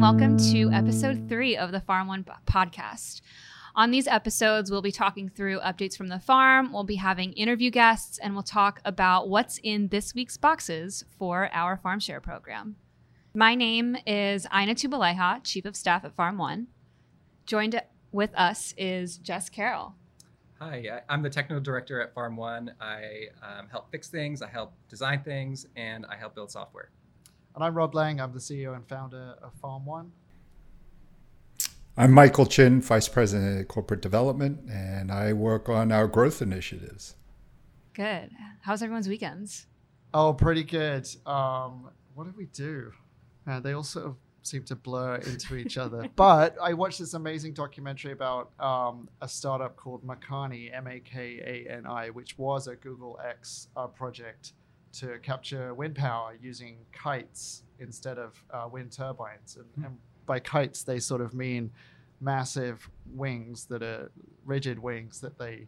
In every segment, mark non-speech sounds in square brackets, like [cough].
and welcome to episode three of the Farm One podcast. On these episodes, we'll be talking through updates from the farm, we'll be having interview guests, and we'll talk about what's in this week's boxes for our farm share program. My name is Ina Tubaleha, Chief of Staff at Farm One. Joined with us is Jess Carroll. Hi, I'm the technical director at Farm One. I um, help fix things, I help design things, and I help build software. And I'm Rob Lang. I'm the CEO and founder of Farm One. I'm Michael Chin, Vice President of Corporate Development, and I work on our growth initiatives. Good. How's everyone's weekends? Oh, pretty good. Um, what did we do? Uh, they all sort of seem to blur into each other. [laughs] But I watched this amazing documentary about um, a startup called Makani, M A K A N I, which was a Google X uh, project to capture wind power using kites instead of uh, wind turbines. And, and, by kites, they sort of mean massive wings that are rigid wings that they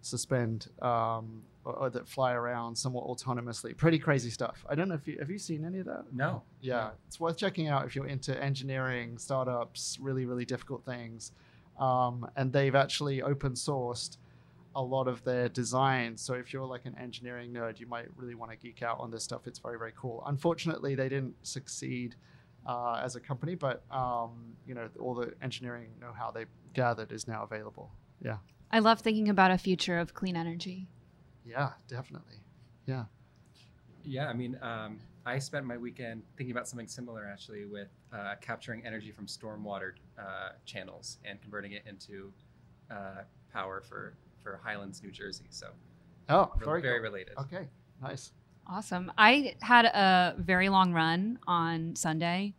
suspend um, or, or, that fly around somewhat autonomously. Pretty crazy stuff. I don't know if you have you seen any of that. No. Yeah, no. it's worth checking out if you're into engineering, startups, really really difficult things. Um, and they've actually open sourced a lot of their designs. So if you're like an engineering nerd, you might really want to geek out on this stuff. It's very very cool. Unfortunately, they didn't succeed. Uh, as a company, but um, you know all the engineering know-how they gathered is now available. Yeah. I love thinking about a future of clean energy. Yeah, definitely. Yeah. Yeah, I mean, um, I spent my weekend thinking about something similar actually with uh, capturing energy from stormwater uh, channels and converting it into uh, power for, for Highlands, New Jersey. So, oh, very, very cool. related. Okay, nice. Awesome. I had a very long run on Sunday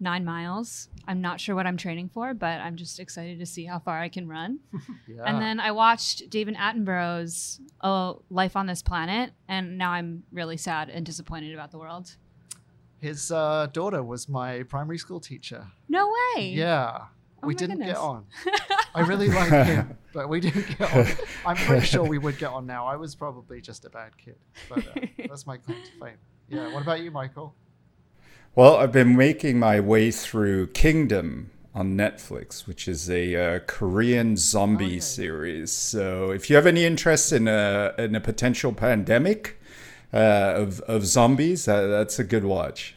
nine miles. I'm not sure what I'm training for, but I'm just excited to see how far I can run. [laughs] yeah. And then I watched David Attenborough's oh, Life on This Planet, and now I'm really sad and disappointed about the world. His uh, daughter was my primary school teacher. No way. Yeah. Oh we didn't goodness. get on. [laughs] I really like him, but we didn't get on. [laughs] I'm pretty sure we would get on now. I was probably just a bad kid, but uh, that's my claim to fame. Yeah. What about you, Michael? Well, I've been making my way through Kingdom on Netflix, which is a uh, Korean zombie Oh, yeah. series. So, if you have any interest in a in a potential pandemic uh, of of zombies, uh, that's a good watch.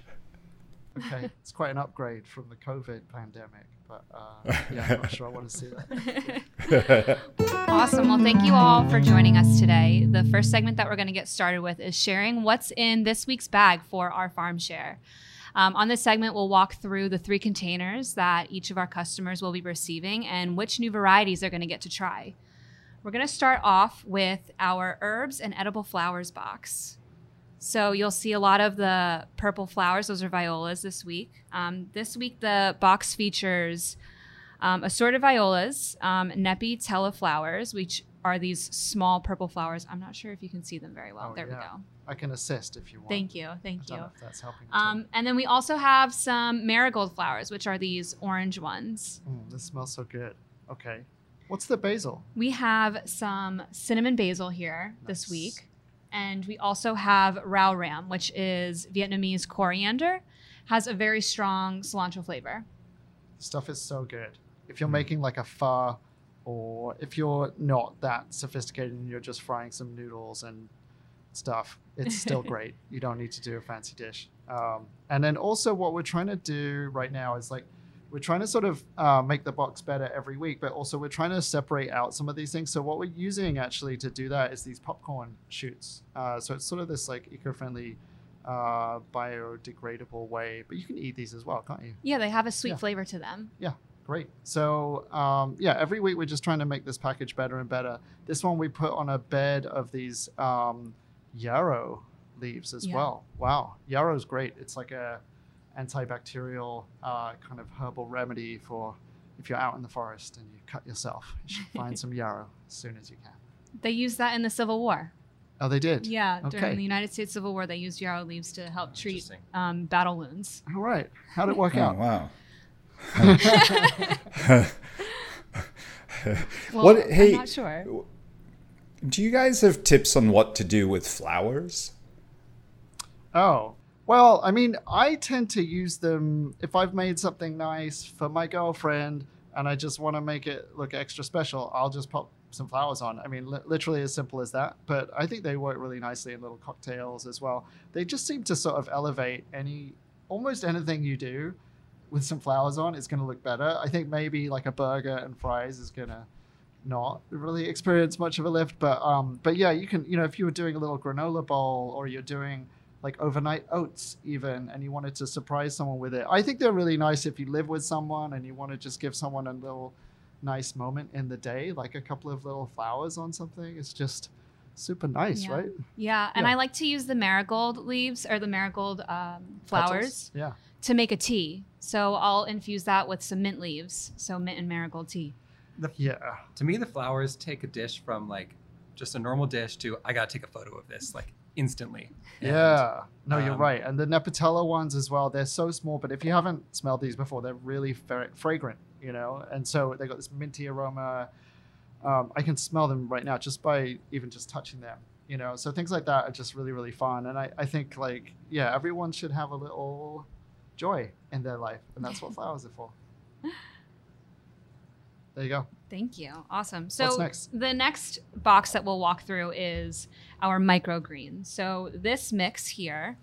Okay, it's quite an upgrade from the COVID pandemic, but uh, [laughs] yeah, I'm not sure I want to see that. [laughs] Awesome. Well, thank you all for joining us today. The first segment that we're going to get started with is sharing what's in this week's bag for our farm share. Um, on this segment, we'll walk through the three containers that each of our customers will be receiving and which new varieties they're going to get to try. We're going to start off with our herbs and edible flowers box. So you'll see a lot of the purple flowers, those are violas this week. Um, this week, the box features um, assorted violas, um, Nepitella flowers, which are these small purple flowers. I'm not sure if you can see them very well. Oh, there yeah. we go. I can assist if you want. Thank you. I Thank don't you. know if that's helping. Um, and then we also have some marigold flowers, which are these orange ones. Mm, this smells so good. Okay, what's the basil? We have some cinnamon basil here this week. And we also have rau ram, which is Vietnamese coriander, has a very strong cilantro flavor. Stuff is so good. If you're making like a pho, or if you're not that sophisticated and you're just frying some noodles and stuff, it's still [laughs] great. You don't need to do a fancy dish. Um, and then also, what we're trying to do right now is like we're trying to sort of uh, make the box better every week, but also we're trying to separate out some of these things. So what we're using actually to do that is these popcorn shoots. Uh, so it's sort of this like eco-friendly, uh, biodegradable way. But you can eat these as well, can't you? Yeah, they have a sweet Yeah. flavor to them. Yeah, great. So um, yeah, every week we're just trying to make this package better and better. This one we put on a bed of these um, yarrow leaves as Yeah. well. Wow, yarrow's great. It's like a antibacterial uh, kind of herbal remedy for if you're out in the forest and you cut yourself. You should find [laughs] some yarrow as soon as you can. They used that in the Civil War. Oh, they did. Yeah, Okay. during the United States Civil War, they used yarrow leaves to help treat um, battle wounds. All right. How did it work Oh, out? wow. [laughs] [laughs] Well, What- I'm hey- not sure. Do you guys have tips on what to do with flowers? Oh, Well, I mean, I tend to use them if I've made something nice for my girlfriend and I just want to make it look extra special. I'll just pop some flowers on. I mean, li- literally as simple as that. But I think they work really nicely in little cocktails as well. They just seem to sort of elevate any almost anything you do with some flowers on. It's going to look better. I think maybe like a burger and fries is going to not really experience much of a lift, but um, but yeah, you can you know if you were doing a little granola bowl or you're doing like overnight oats even and you wanted to surprise someone with it i think they're really nice if you live with someone and you want to just give someone a little nice moment in the day like a couple of little flowers on something it's just super nice Yeah. right Yeah, and Yeah. I like to use the marigold leaves or the marigold um, flowers Petals? yeah to make a tea. So I'll infuse that with some mint leaves. So mint and marigold tea. The, yeah to me, the flowers take a dish from like just a normal dish to I gotta take a photo of this like instantly. And, yeah. No you're um, right. And the nepitella ones as well they're so small but if you haven't smelled these before they're really fra- fragrant you know? And so they got this minty aroma. Um, i can smell them right now just by even just touching them you know? So things like that are just really really fun. And i, I think like yeah everyone should have a little joy in their life and that's what [laughs] flowers are for. There you go Thank you. Awesome. So next? the next box that we'll walk through is our microgreens. So this mix here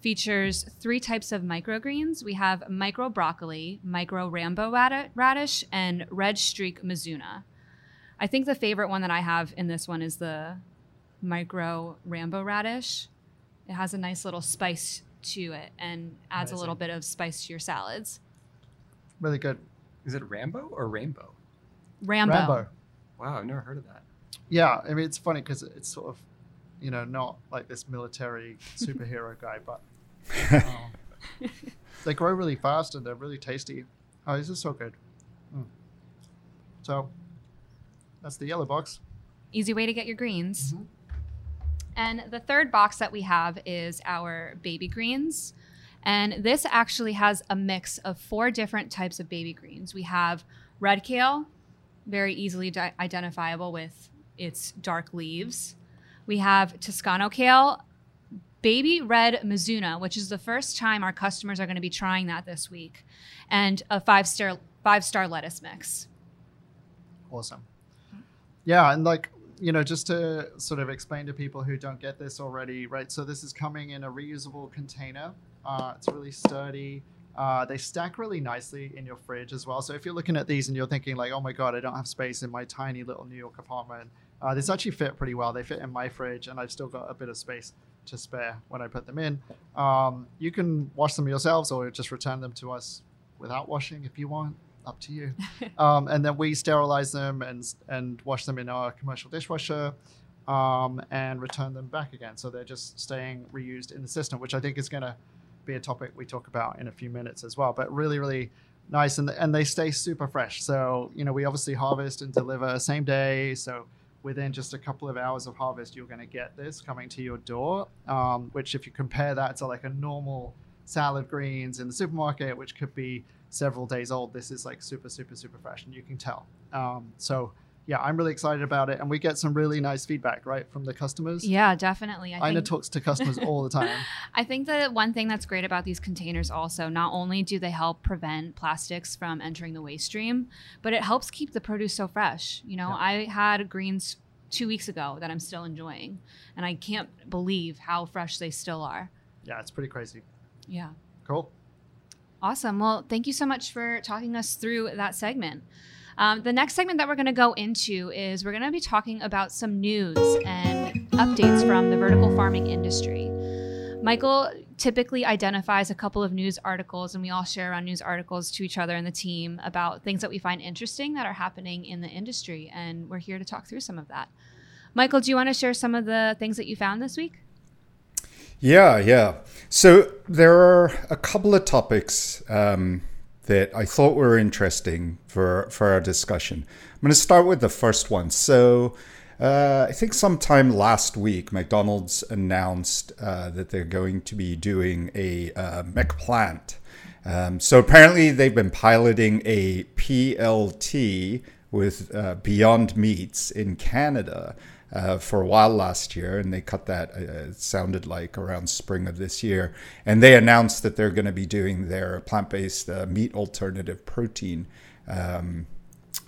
features three types of microgreens. We have micro broccoli, micro rambo radish, and red streak mizuna. I think the favorite one that I have in this one is the micro rambo radish. It has a nice little spice to it and adds a Amazing. little bit of spice to your salads. really good Is it Rambo or Rainbow? Rambo. rambo Wow, I've never heard of that. Yeah, I mean it's funny because it's sort of, you know, not like this military [laughs] superhero guy, but [laughs] um, they grow really fast and they're really tasty. Oh, this is so good. Mm. So that's the yellow box. Easy way to get your greens. Mhm. And the third box that we have is our baby greens. And this actually has a mix of four different types of baby greens. We have red kale, very easily di- identifiable with its dark leaves. We have Toscano kale, baby red Mizuna, which is the first time our customers are going to be trying that this week, and a five star five star lettuce mix. Awesome. Yeah, and like you know, just to sort of explain to people who don't get this already, right? So this is coming in a reusable container. Uh, it's really sturdy. Uh, they stack really nicely in your fridge as well. So if you're looking at these and you're thinking like, oh my god, I don't have space in my tiny little New York apartment, uh, this actually fit pretty well. They fit in my fridge, and I've still got a bit of space to spare when I put them in. Um, you can wash them yourselves or just return them to us without washing if you want. Up to you [laughs] um, and then we sterilize them and and wash them in our commercial dishwasher um, and return them back again so they're just staying reused in the system which i think is going to be a topic we talk about in a few minutes as well but really really nice and, and they stay super fresh so you know we obviously harvest and deliver same day so within just a couple of hours of harvest you're going to get this coming to your door um, which if you compare that to like a normal salad greens in the supermarket which could be several days old. This is like super, super, super fresh, and you can tell. Um, so yeah, I'm really excited about it, and we get some really nice feedback right from the customers. Yeah, definitely. I Ina think- talks to customers all the time. [laughs] I think that one thing that's great about these containers also, not only do they help prevent plastics from entering the waste stream, but it helps keep the produce so fresh. You know, Yeah. I had greens two weeks ago that I'm still enjoying, and I can't believe how fresh they still are. Yeah, it's pretty crazy. Yeah. Cool. Awesome. Well, thank you so much for talking us through that segment. Um, the next segment that we're going to go into is we're going to be talking about some news and updates from the vertical farming industry. Michael typically identifies a couple of news articles, and we all share around news articles to each other and the team about things that we find interesting that are happening in the industry. And we're here to talk through some of that. Michael, do you want to share some of the things that you found this week? Yeah, yeah. So there are a couple of topics um, that I thought were interesting for for our discussion. I'm going to start with the first one. So uh, I think sometime last week, McDonald's announced uh, that they're going to be doing a uh, McPlant. Um, so apparently they've been piloting a PLT with uh, Beyond Meats in Canada. Uh, for a while last year, and they cut that. Uh, it sounded like around spring of this year, and they announced that they're going to be doing their plant-based uh, meat alternative protein um,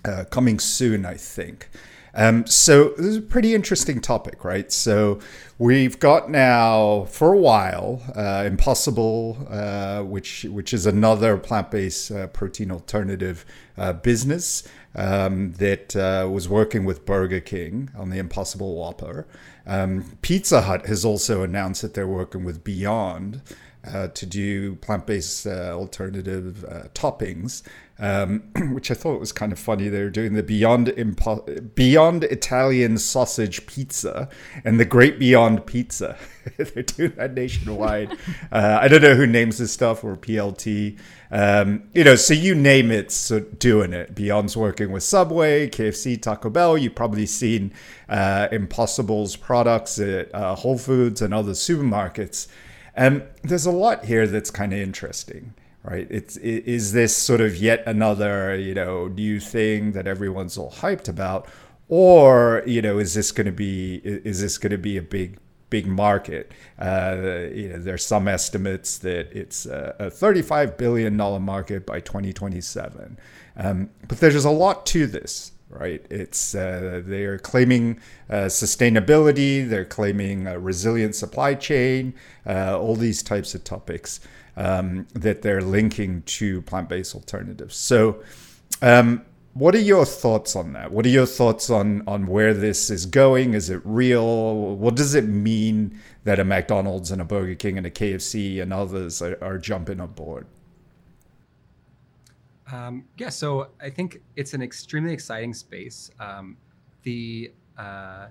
uh, coming soon, I think. Um, so this is a pretty interesting topic, right? So we've got now for a while uh, Impossible, uh, which which is another plant-based uh, protein alternative uh, business um, that uh, was working with Burger King on the Impossible Whopper. Um, Pizza Hut has also announced that they're working with Beyond. Uh, to do plant-based alternative toppings, um, [clears throat] which I thought was kind of funny. They were doing the Beyond Impo- Beyond Italian Sausage Pizza and the Great Beyond Pizza. [laughs] They're doing that nationwide. [laughs] uh, I don't know who names this stuff or PLT. Um, you know, so you name it, so doing it. Beyond's working with Subway, KFC, Taco Bell. You've probably seen uh, Impossible's products at uh, Whole Foods and other supermarkets. And there's a lot here that's kind of interesting right? It's is this sort of yet another you know new thing that everyone's all hyped about, or you know is this going to be is this going to be a big big market? Uh, you know, there's some estimates that it's a, a 35 billion dollar market by 2027, um, but there's a lot to this right? It's uh, they're claiming uh, sustainability, they're claiming a resilient supply chain, uh, all these types of topics um, that they're linking to plant-based alternatives. So, um, what are your thoughts on that? What are your thoughts on on where this is going? Is it real? What does it mean that a McDonald's and a Burger King and a KFC and others are, are jumping on board? Um, yeah, so I think it's an extremely exciting space. Um, the uh,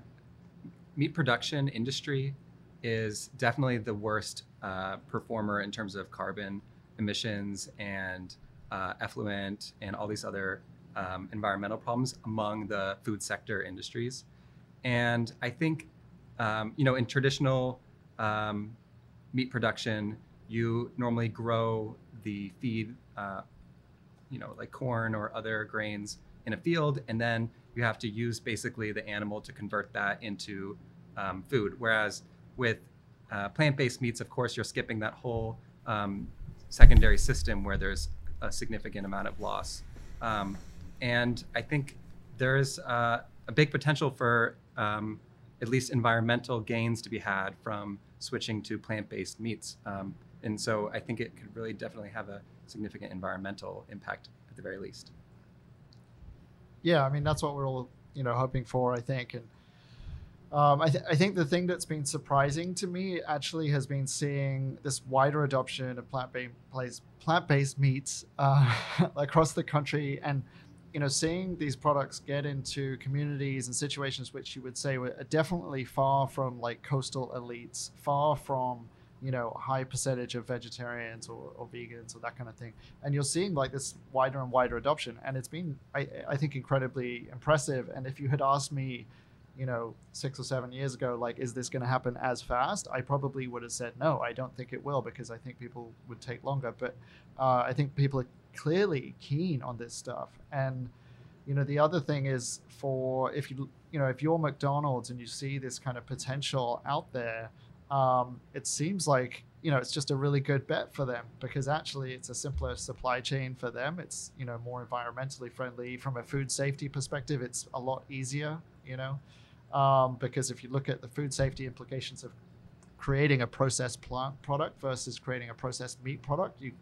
meat production industry is definitely the worst uh, performer in terms of carbon emissions and uh, effluent and all these other um, environmental problems among the food sector industries. And I think, um, you know, in traditional um, meat production, you normally grow the feed, uh, you know, like corn or other grains in a field, and then you have to use basically the animal to convert that into um, food. Whereas with uh, plant-based meats, of course, you're skipping that whole um, secondary system where there's a significant amount of loss. Um, and I think there's uh, a big potential for um, at least environmental gains to be had from switching to plant-based meats. Um, and so I think it could really definitely have a significant environmental impact at the very least. Yeah, I mean that's what we're all you know hoping for, I think, and um, I, th- I, think the thing that's been surprising to me actually has been seeing this wider adoption of plant-based plant-based meats uh, [laughs] across the country, and you know, seeing these products get into communities and situations which you would say were definitely far from like coastal elites, far from you know high percentage of vegetarians or, or vegans or that kind of thing, and you're seeing like this wider and wider adoption, and it's been I, I think incredibly impressive. And if you had asked me you know, six or seven years ago, like, is this going to happen as fast? I probably would have said no. I don't think it will because I think people would take longer. But uh, I think people are clearly keen on this stuff. And you know, the other thing is for if you you know if you're McDonald's and you see this kind of potential out there, um, it seems like you know it's just a really good bet for them because actually it's a simpler supply chain for them. It's you know more environmentally friendly from a food safety perspective. It's a lot easier. You know um, because if you look at the food safety implications of creating a processed plant product versus creating a processed meat product, you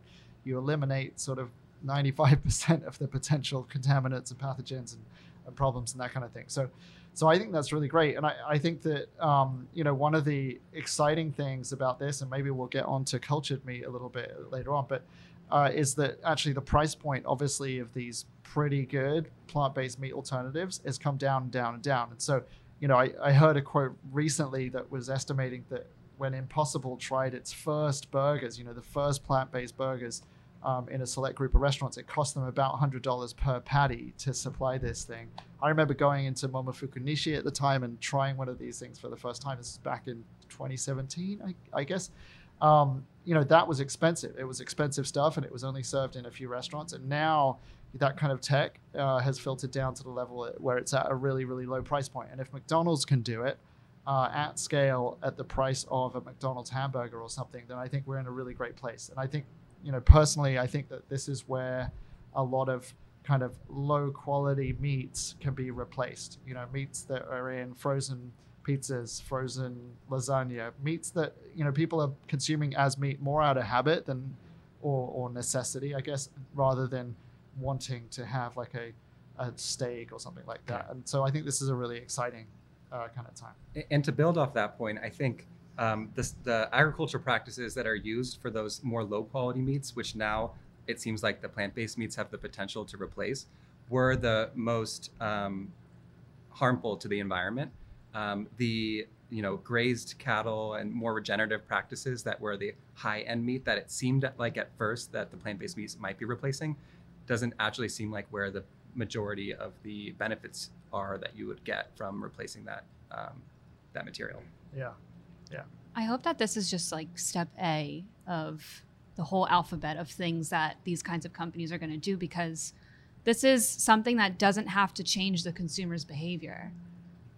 you eliminate sort of 95% of the potential contaminants and pathogens and, and, problems and that kind of thing. So, so I think that's really great, and I, I think that um, you know one of the exciting things about this, and maybe we'll get on to cultured meat a little bit later on, but uh, is that actually the price point, obviously, of these pretty good plant-based meat alternatives has come down and down and down, and so you know, I, I heard a quote recently that was estimating that when Impossible tried its first burgers, you know, the first plant based burgers um, in a select group of restaurants, it cost them about $100 per patty to supply this thing. I remember going into Momofuku Nishi at the time and trying one of these things for the first time. This is back in 2017, I, I guess. um, you know that was expensive. It was expensive stuff, and it was only served in a few restaurants. And now that kind of tech uh, has filtered down to the level where it's at a really really low price point. And if McDonald's can do it uh, at scale at the price of a McDonald's hamburger or something, then I think we're in a really great place. And I think, you know, personally, I think that this is where a lot of kind of low quality meats can be replaced. You know, meats that are in frozen pizzas, frozen lasagna, meats that you know people are consuming as meat more out of habit than or, or necessity, I guess, rather than wanting to have like a, a steak or something like that. And so I think this is a really exciting uh, kind of time. And to build off that point, I think um, the agriculture practices that are used for those more low quality meats, which now it seems like the plant based meats have the potential to replace, were the most um, harmful to the environment. Um, the you know grazed cattle and more regenerative practices that were the high end meat that it seemed like at first that the plant based meats might be replacing doesn't actually seem like where the majority of the benefits are that you would get from replacing that um, that material. Yeah, yeah. I hope that this is just like step A of the whole alphabet of things that these kinds of companies are going to do because this is something that doesn't have to change the consumer's behavior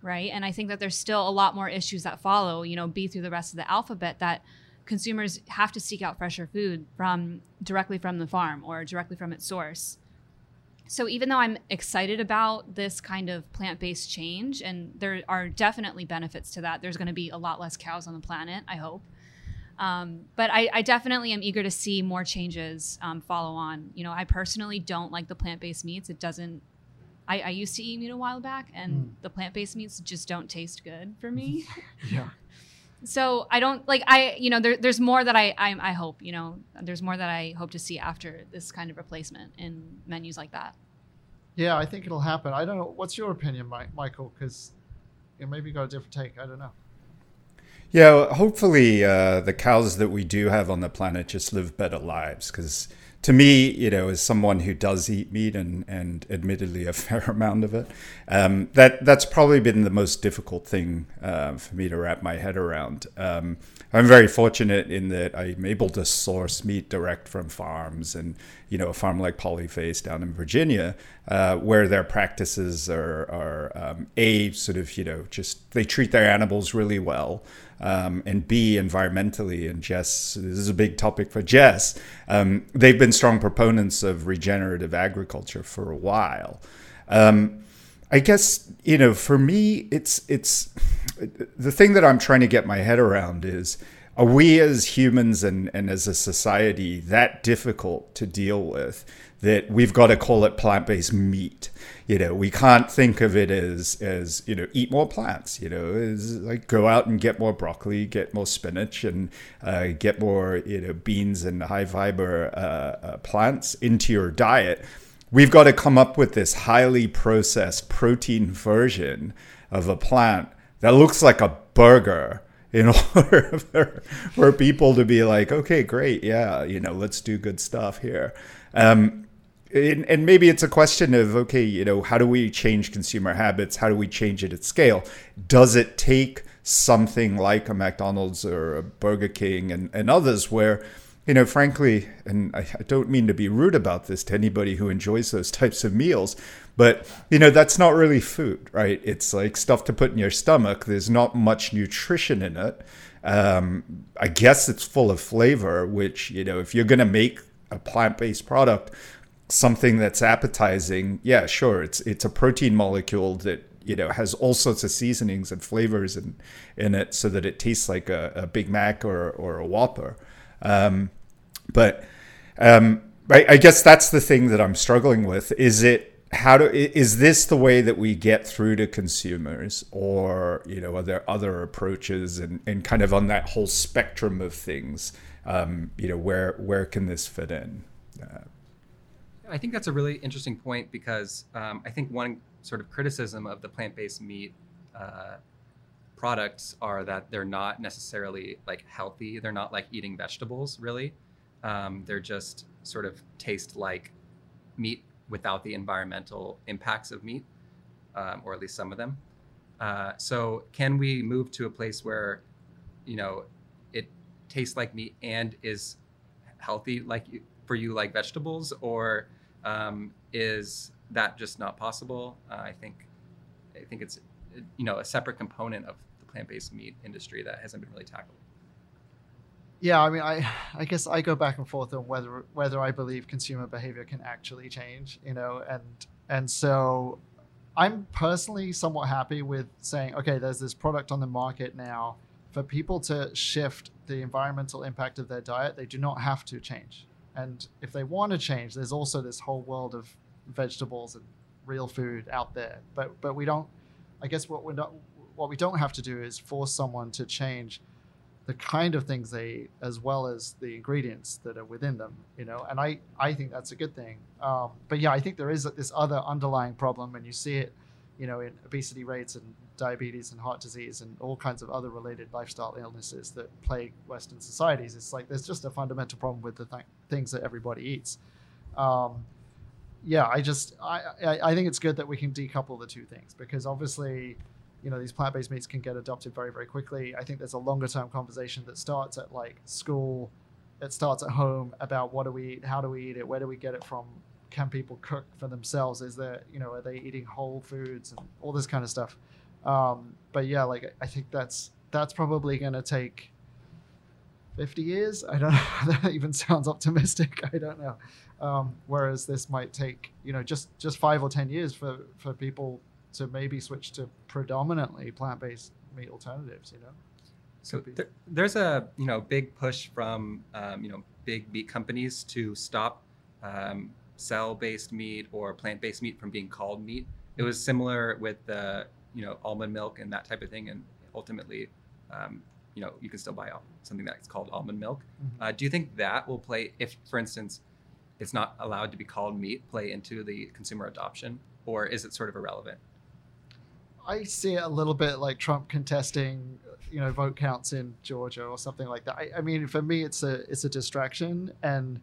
right and i think that there's still a lot more issues that follow you know be through the rest of the alphabet that consumers have to seek out fresher food from directly from the farm or directly from its source so even though i'm excited about this kind of plant-based change and there are definitely benefits to that there's going to be a lot less cows on the planet i hope um, but I, I, definitely am eager to see more changes um, follow on. You know, I personally don't like the plant based meats. It doesn't. I, I, used to eat meat a while back, and mm. the plant based meats just don't taste good for me. [laughs] yeah. So I don't like I you know there, there's more that I, I I hope you know there's more that I hope to see after this kind of replacement in menus like that. Yeah, I think it'll happen. I don't know. What's your opinion, Mike, Michael? Because you know, maybe you got a different take. I don't know. Yeah, hopefully uh, the cows that we do have on the planet just live better lives. Because to me, you know, as someone who does eat meat and, and admittedly a [laughs] fair amount of it, um, that that's probably been the most difficult thing uh, for me to wrap my head around. Um, I'm very fortunate in that I'm able to source meat direct from farms, and you know, a farm like Polyface down in Virginia, uh, where their practices are are um, a sort of you know just they treat their animals really well um, and B, environmentally. And Jess, this is a big topic for Jess. Um, they've been strong proponents of regenerative agriculture for a while. Um, I guess you know, for me, it's it's the thing that I'm trying to get my head around is are we as humans and, and as a society that difficult to deal with that we've got to call it plant-based meat you know we can't think of it as as you know eat more plants you know is like go out and get more broccoli get more spinach and uh, get more you know beans and high fiber uh, uh, plants into your diet. We've got to come up with this highly processed protein version of a plant that looks like a burger in [laughs] order for, for people to be like okay great yeah you know let's do good stuff here. Um, and, maybe it's a question of okay you know how do we change consumer habits? How do we change it at scale? Does it take something like a mcdonald's or a burger king and, and others where you know frankly and I, I don't mean to be rude about this to anybody who enjoys those [laughs] types of meals but you know that's not really food right? It's like stuff to put in your stomach. There's not much nutrition in it. Um, i guess it's full of flavor which you know if you're going to make a plant-based product something that's appetizing, yeah, sure, it's it's a protein molecule that you know has all sorts of seasonings and flavors in in it, so that it tastes like a, a Big Mac or or a Whopper. Um, but um, I, I guess that's the thing that I'm struggling with. Is it how do is this the way that we get through to consumers or you know are there other approaches and, and kind of on that whole spectrum of things um, you know where where can this fit in uh, I think that's a really interesting point because um, I think one sort of criticism of the plant-based meat uh, products are that they're not necessarily like healthy. They're not like eating vegetables, really. Um, they're just sort of taste like meat without the environmental impacts of meat, um, or at least some of them. Uh, so, can we move to a place where, you know, it tastes like meat and is healthy like for you like vegetables, or um, is that just not possible? Uh, I think I think it's you know a separate component of the plant-based meat industry that hasn't been really tackled. Yeah, I mean, I I guess I go back and forth on whether whether I believe consumer behavior can actually change, you know, and and so I'm personally somewhat happy with saying, okay, there's this product on the market now for people to shift the environmental impact of their diet. They do not have to change, and if they want to change, there's also this whole world of vegetables and real food out there. But but we don't. I guess what we're not what we don't have to do is force someone to change the kind of things they eat as well as the ingredients that are within them you know and i i think that's a good thing um, but yeah i think there is this other underlying problem and you see it you know in obesity rates and diabetes and heart disease and all kinds of other related lifestyle illnesses that plague western societies it's like there's just a fundamental problem with the th- things that everybody eats. Um, yeah i just I, I i think it's good that we can decouple the two things because obviously you know these plant-based meats can get adopted very very quickly. I think there's a longer term conversation that starts at like school. It starts at home about what do we eat how do we eat it where do we get it from can people cook for themselves is there you know are they eating whole foods and all this kind of stuff. Um, but yeah like i think that's that's probably going to take 50 years i don't know [laughs] that even sounds optimistic [laughs] i don't know um, whereas this might take you know just just five or ten years for for people to maybe switch to predominantly plant-based meat alternatives. You know. So there, there's a you know big push from um, you know big meat companies to stop um, cell-based meat or plant-based meat from being called meat. It was similar with the you know almond milk and that type of thing, and ultimately, um, you know, you can still buy something that's called almond milk. Mm-hmm. Uh, do you think that will play if, for instance, it's not allowed to be called meat, play into the consumer adoption, or is it sort of irrelevant? I see it a little bit like Trump contesting, you know, vote counts in Georgia or something like that. I, I mean, for me, it's a it's a distraction, and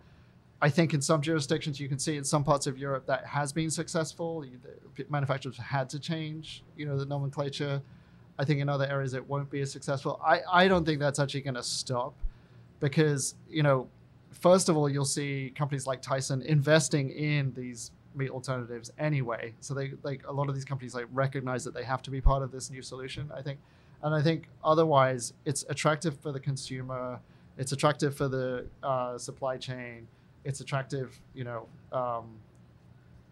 I think in some jurisdictions you can see in some parts of Europe that has been successful. The manufacturers had to change, you know, the nomenclature. I think in other areas it won't be as successful. I, I don't think that's actually going to stop because, you know, first of all, you'll see companies like Tyson investing in these meat alternatives anyway. So they like a lot of these companies like recognize that they have to be part of this new solution. I think, and I think otherwise it's attractive for the consumer. It's attractive for the uh, supply chain. It's attractive, you know, um,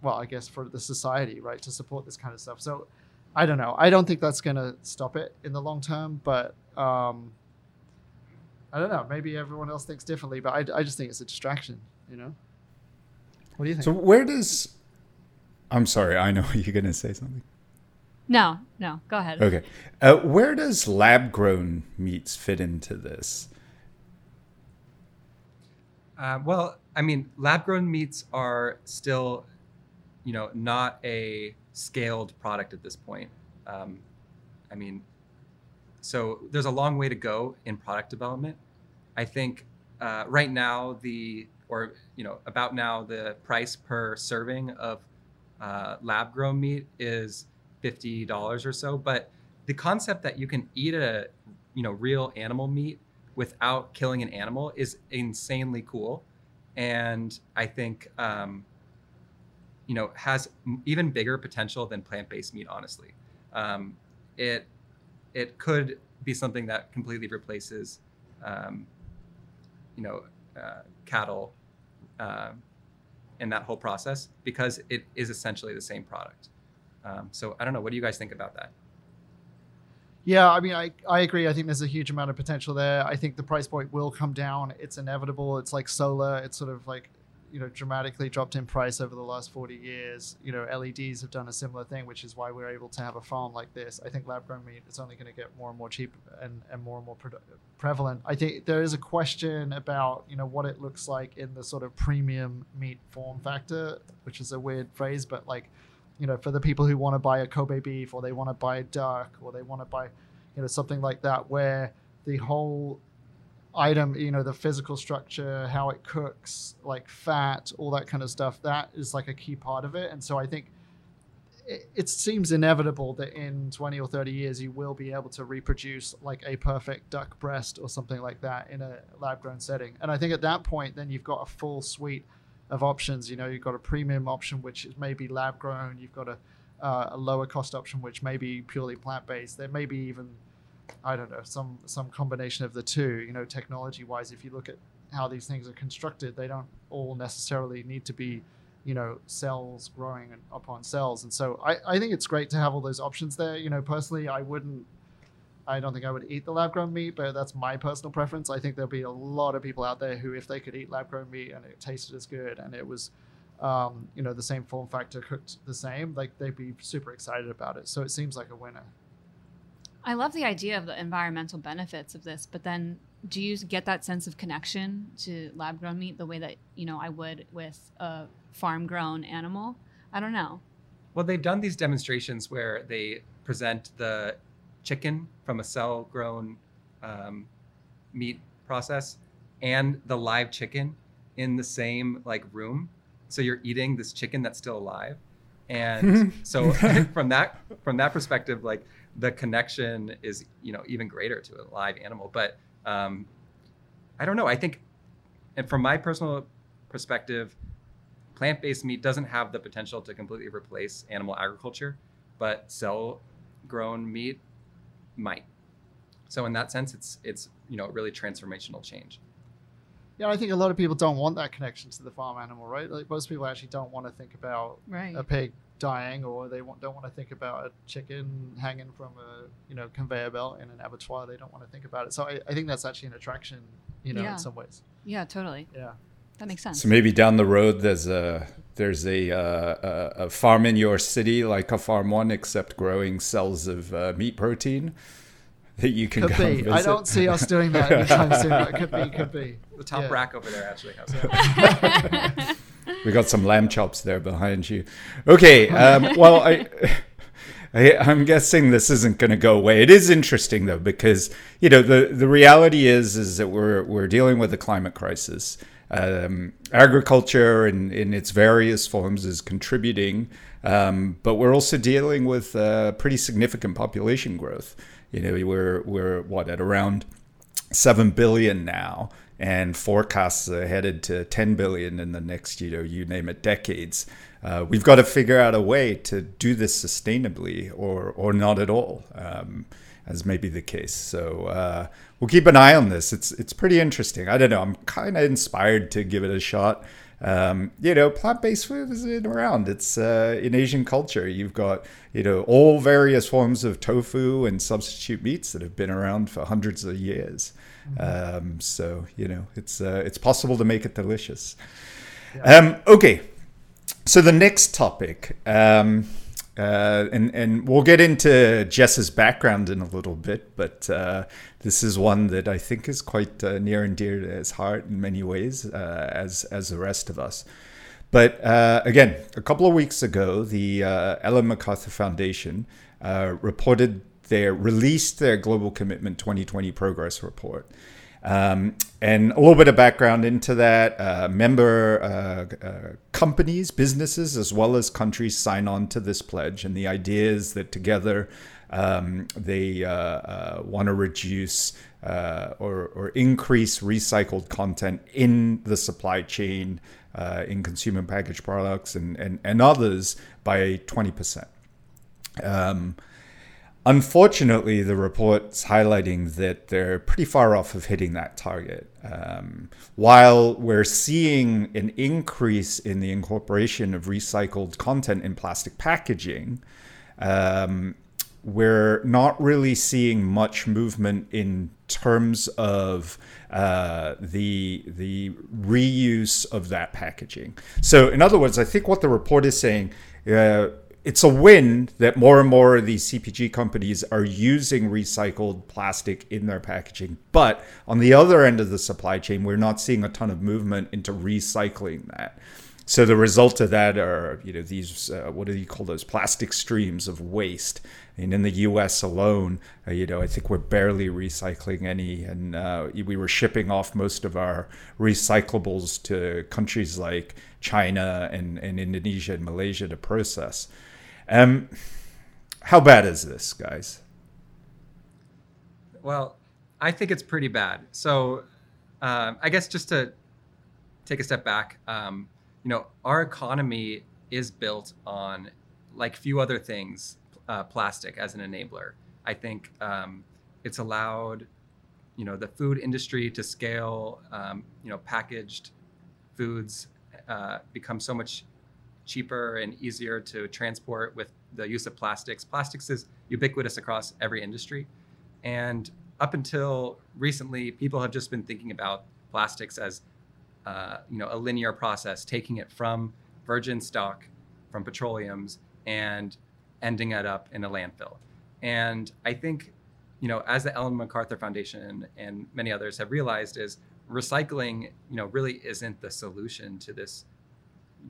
well, I guess for the society, right, to support this kind of stuff. So I don't know. I don't think that's going to stop it in the long term, but um, I don't know. Maybe everyone else thinks differently, but I, I just think it's a distraction, you know? What do you think? So where does I'm sorry, I know [laughs] you're going to say something. No, no, go ahead. Okay. Uh, where does lab grown meats fit into this? Uh, well, I mean, lab grown meats are still, you know, not a scaled product at this point. Um, I mean, so there's a long way to go in product development. I think uh, right now the or you know about now the price per serving of uh, lab grown meat is fifty dollars or so. But the concept that you can eat a you know real animal meat without killing an animal is insanely cool, and I think um, you know has even bigger potential than plant based meat. Honestly, um, it it could be something that completely replaces um, you know uh, cattle. Uh, in that whole process because it is essentially the same product. Um, so I don't know. What do you guys think about that? Yeah, I mean, I, I agree. I think there's a huge amount of potential there. I think the price point will come down. It's inevitable. It's like solar. It's sort of like you know dramatically dropped in price over the last 40 years. You know leds have done a similar thing which is why we're able to have a farm like this. I think lab grown meat is only going to get more and more cheap and, and more and more pre- prevalent. I think there is a question about you know what it looks like in the sort of premium meat form factor which is a weird phrase but like you know for the people who want to buy a kobe beef or they want to buy a duck or they want to buy you know something like that where the whole item, you know, the physical structure, how it cooks, like fat, all that kind of stuff, that is like a key part of it. And so I think it, it seems inevitable that in 20 or 30 years you will be able to reproduce like a perfect duck breast or something like that in a lab grown setting. And I think at that point, then you've got a full suite of options. You know, you've got a premium option, which is maybe lab grown. You've got a, uh, a lower cost option, which may be purely plant based. There may be even, I don't know, some some combination of the two. You know, technology wise, if you look at how these things are constructed, they don't all necessarily need to be, you know, cells growing upon cells. And so I, I think it's great to have all those options there. You know, personally, I wouldn't I don't think I would eat the lab grown meat, but that's my personal preference. I think there'll be a lot of people out there who, if they could eat lab grown meat and it tasted as good and it was, um, you know, the same form factor cooked the same, like they'd be super excited about it. So it seems like a winner. I love the idea of the environmental benefits of this, but then do you get that sense of connection to lab grown meat the way that, you know, I would with a farm grown animal? I don't know. Well, they've done these demonstrations where they present the chicken from a cell grown um, meat process and the live chicken in the same like room so you're eating this chicken that's still alive and [laughs] so [laughs] from that from that perspective like the connection is you know even greater to a live animal but um, i don't know i think and from my personal perspective plant-based meat doesn't have the potential to completely replace animal agriculture but cell grown meat might. So in that sense, it's it's you know really transformational change. Yeah, I think a lot of people don't want that connection to the farm animal, right? Like most people actually don't want to think about right. a pig dying, or they want, don't want to think about a chicken hanging from a you know conveyor belt in an abattoir. They don't want to think about it. So I, I think that's actually an attraction, you know, Yeah. in some ways. Yeah, totally. Yeah. That makes sense. So maybe down the road there's a there's a uh, a, a farm in your city like a farm one, except growing cells of uh, meat protein that you can Could be. I don't see us doing that anytime soon. But it could be. Could be. The top Yeah. rack over there actually has that. [laughs] [laughs] We got some lamb chops there behind you. Okay. Um, well, I, [laughs] I, I'm guessing this isn't going to go away. It is interesting though, because you know the the reality is is that we're we're dealing with a climate crisis. Um, agriculture in, in its various forms is contributing, um, but we're also dealing with uh, pretty significant population growth. You know, we're we're what at around seven billion now, and forecasts are headed to ten billion in the next, you know, you name it, decades. Uh, we've got to figure out a way to do this sustainably, or or not at all, um, as may be the case. So uh, we'll keep an eye on this. It's it's pretty interesting. I don't know. I'm kind of inspired to give it a shot. Um, you know, plant-based food is around. It's uh, in Asian culture. You've got you know all various forms of tofu and substitute meats that have been around for hundreds of years. Um, so you know, it's uh, it's possible to make it delicious. Um, okay, so the next topic, um, uh, and and we'll get into Jess's background in a little bit, but uh, this is one that I think is quite uh, near and dear to his heart in many ways, uh, as as the rest of us. But uh, again, a couple of weeks ago, the Ellen MacArthur Foundation reported their released their Global Commitment 2020 Progress Report. Um, and a little bit of background into that uh, member uh, uh, companies, businesses, as well as countries sign on to this pledge. And the idea is that together um, they uh, uh, want to reduce uh, or, or increase recycled content in the supply chain, in consumer packaged products, and, and, and others by 20%. Um, Unfortunately, the report's highlighting that they're pretty far off of hitting that target. Um, while we're seeing an increase in the incorporation of recycled content in plastic packaging, um, we're not really seeing much movement in terms of uh, the the reuse of that packaging. So, in other words, I think what the report is saying. Uh, it's a win that more and more of these CPG companies are using recycled plastic in their packaging. But on the other end of the supply chain, we're not seeing a ton of movement into recycling that. So the result of that are, you know, these uh, what do you call those plastic streams of waste? And in the U.S. alone, uh, you know, I think we're barely recycling any, and uh, we were shipping off most of our recyclables to countries like China and, and Indonesia and Malaysia to process. Um, how bad is this, guys? Well, I think it's pretty bad. So, um, I guess just to take a step back, um, you know, our economy is built on, like few other things, uh, plastic as an enabler. I think um, it's allowed, you know, the food industry to scale. Um, you know, packaged foods uh, become so much cheaper and easier to transport with the use of plastics. Plastics is ubiquitous across every industry, and up until recently, people have just been thinking about plastics as uh, you know a linear process, taking it from virgin stock from petroleums and ending it up in a landfill. And I think, you know, as the Ellen MacArthur Foundation and many others have realized, is recycling, you know, really isn't the solution to this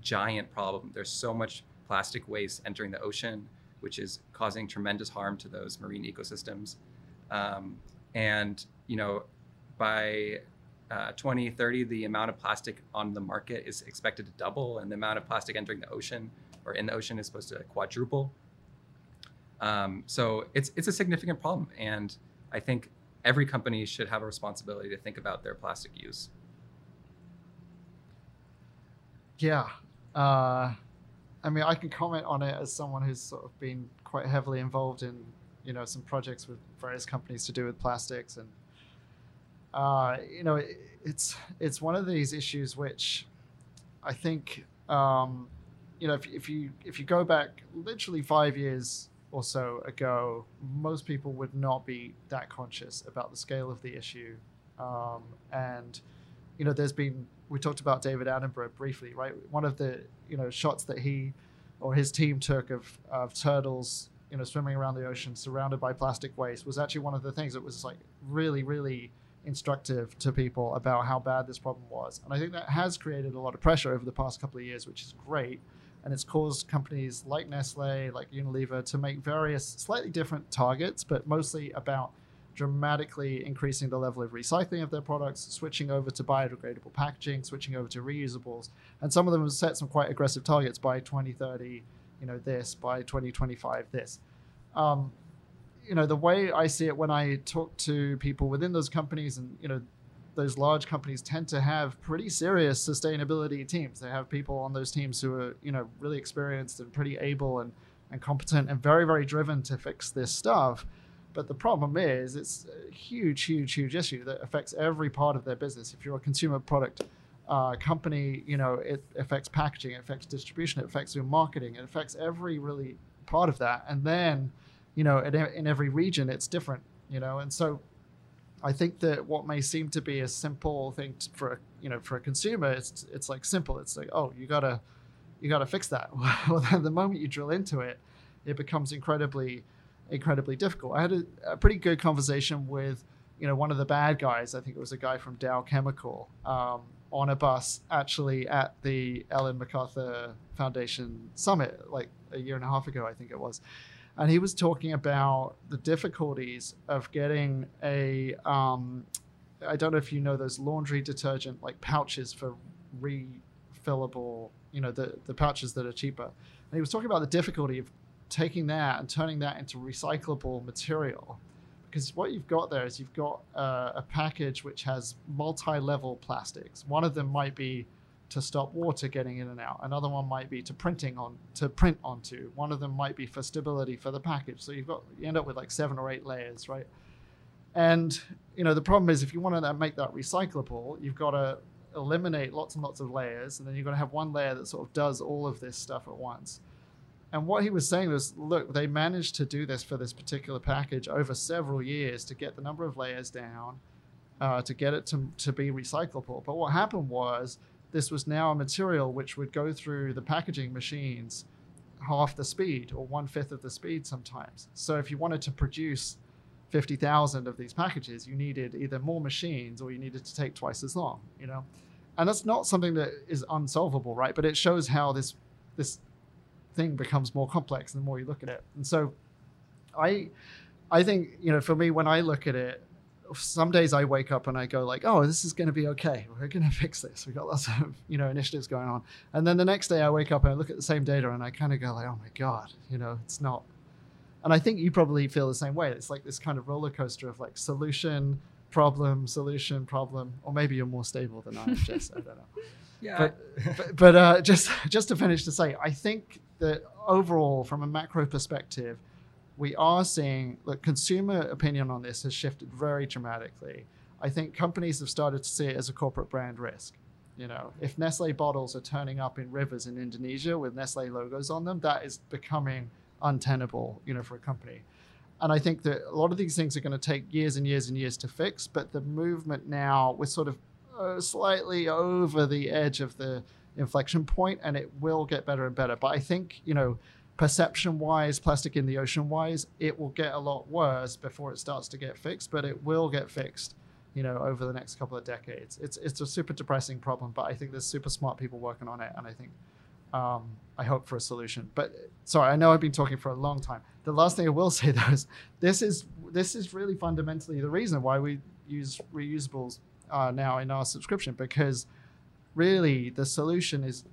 giant problem. There's so much plastic waste entering the ocean, which is causing tremendous harm to those marine ecosystems. Um, and you know, by uh, 2030, the amount of plastic on the market is expected to double, and the amount of plastic entering the ocean or in the ocean is supposed to quadruple. Um, so it's it's a significant problem, and I think every company should have a responsibility to think about their plastic use. Yeah. Uh, I mean, I can comment on it as someone who's sort of been quite heavily involved in, you know, some projects with various companies to do with plastics, and uh, you know, it, it's it's one of these issues which I think, um, you know, if, if you if you go back literally five years or so ago, most people would not be that conscious about the scale of the issue, um, and you know, there's been we talked about David Attenborough briefly, right? One of the you know shots that he or his team took of, of turtles, you know, swimming around the ocean surrounded by plastic waste was actually one of the things that was like really, really instructive to people about how bad this problem was. And I think that has created a lot of pressure over the past couple of years, which is great. And it's caused companies like Nestle, like Unilever, to make various slightly different targets, but mostly about dramatically increasing the level of recycling of their products, switching over to biodegradable packaging, switching over to reusables. And some of them have set some quite aggressive targets by 2030, you know, this, by 2025, this. Um, you know, the way I see it when I talk to people within those companies and, you know, those large companies tend to have pretty serious sustainability teams. They have people on those teams who are, you know, really experienced and pretty able and, and competent and very, very driven to fix this stuff. But the problem is, it's a huge, huge, huge issue that affects every part of their business. If you're a consumer product uh, company, you know, it affects packaging, it affects distribution, it affects your marketing, it affects every really part of that. And then, you know, in, in every region, it's different, you know. And so I think that what may seem to be a simple thing to, for, a, you know, for a consumer, it's, it's like simple. It's like, oh, you gotta, you gotta fix that. [laughs] well, then the moment you drill into it, it becomes incredibly incredibly difficult. I had a, a, pretty good conversation with, you know, one of the bad guys. I think it was a guy from Dow Chemical um, on a bus, actually at the Ellen MacArthur Foundation summit, like a year and a half ago, I think it was. And he was talking about the difficulties of getting a. Um, I don't know if you know those laundry detergent like pouches for refillable, you know, the the pouches that are cheaper. And he was talking about the difficulty of taking that and turning that into recyclable material. Because what you've got there is you've got uh, a package which has multi level plastics. One of them might be to stop water getting in and out. Another one might be to printing on to print onto. One of them might be for stability for the package. So you've got you end up with like seven or eight layers, right? And you know the problem is if you want to make that recyclable, you've got to eliminate lots and lots of layers, and then you've got to have one layer that sort of does all of this stuff at once. And what he was saying was, look, they managed to do this for this particular package over several years to get the number of layers down, uh, to get it to, to be recyclable. But what happened was, this was now a material which would go through the packaging machines half the speed or one fifth of the speed sometimes. So if you wanted to produce 50,000 of these packages, you needed either more machines or you needed to take twice as long, you know? And that's not something that is unsolvable, right? But it shows how this this thing becomes more complex the more you look at it. And so I I think, you know, for me when I look at it, some days I wake up and I go like, oh, this is going to be okay. We're going [laughs] to fix this. We've got lots of you know initiatives going on. And then the next day I wake up and I look at the same data and I kind of go like, oh my god, you know, it's not. And I think you probably feel the same way. It's like this kind of roller coaster of like solution, problem, solution, problem, or maybe you're more stable than I am, Jess. I don't know. [laughs] Yeah. But, but, but uh, just just to finish to say, I think that overall, from a macro perspective, we are seeing that consumer opinion on this has shifted very dramatically. I think companies have started to see it as a corporate brand risk. You know, if Nestle bottles are turning up in rivers in Indonesia with Nestle logos on them, that is becoming untenable, you know, for a company. And I think that a lot of these things are going to take years and years and years to fix. But the movement now, we're sort of uh, slightly over the edge of the inflection point, and it will get better and better. But I think, you know, perception wise, plastic in the ocean wise, it will get a lot worse before it starts to get fixed, but it will get fixed, you know, over the next couple of decades. It's it's a super depressing problem, but I think there's super smart people working on it, and I think um, I hope for a solution. But sorry, I know I've been talking for a long time. The last thing I will [laughs] say though is this is this is really fundamentally the reason why we use reusables uh, now in our subscription because really the solution is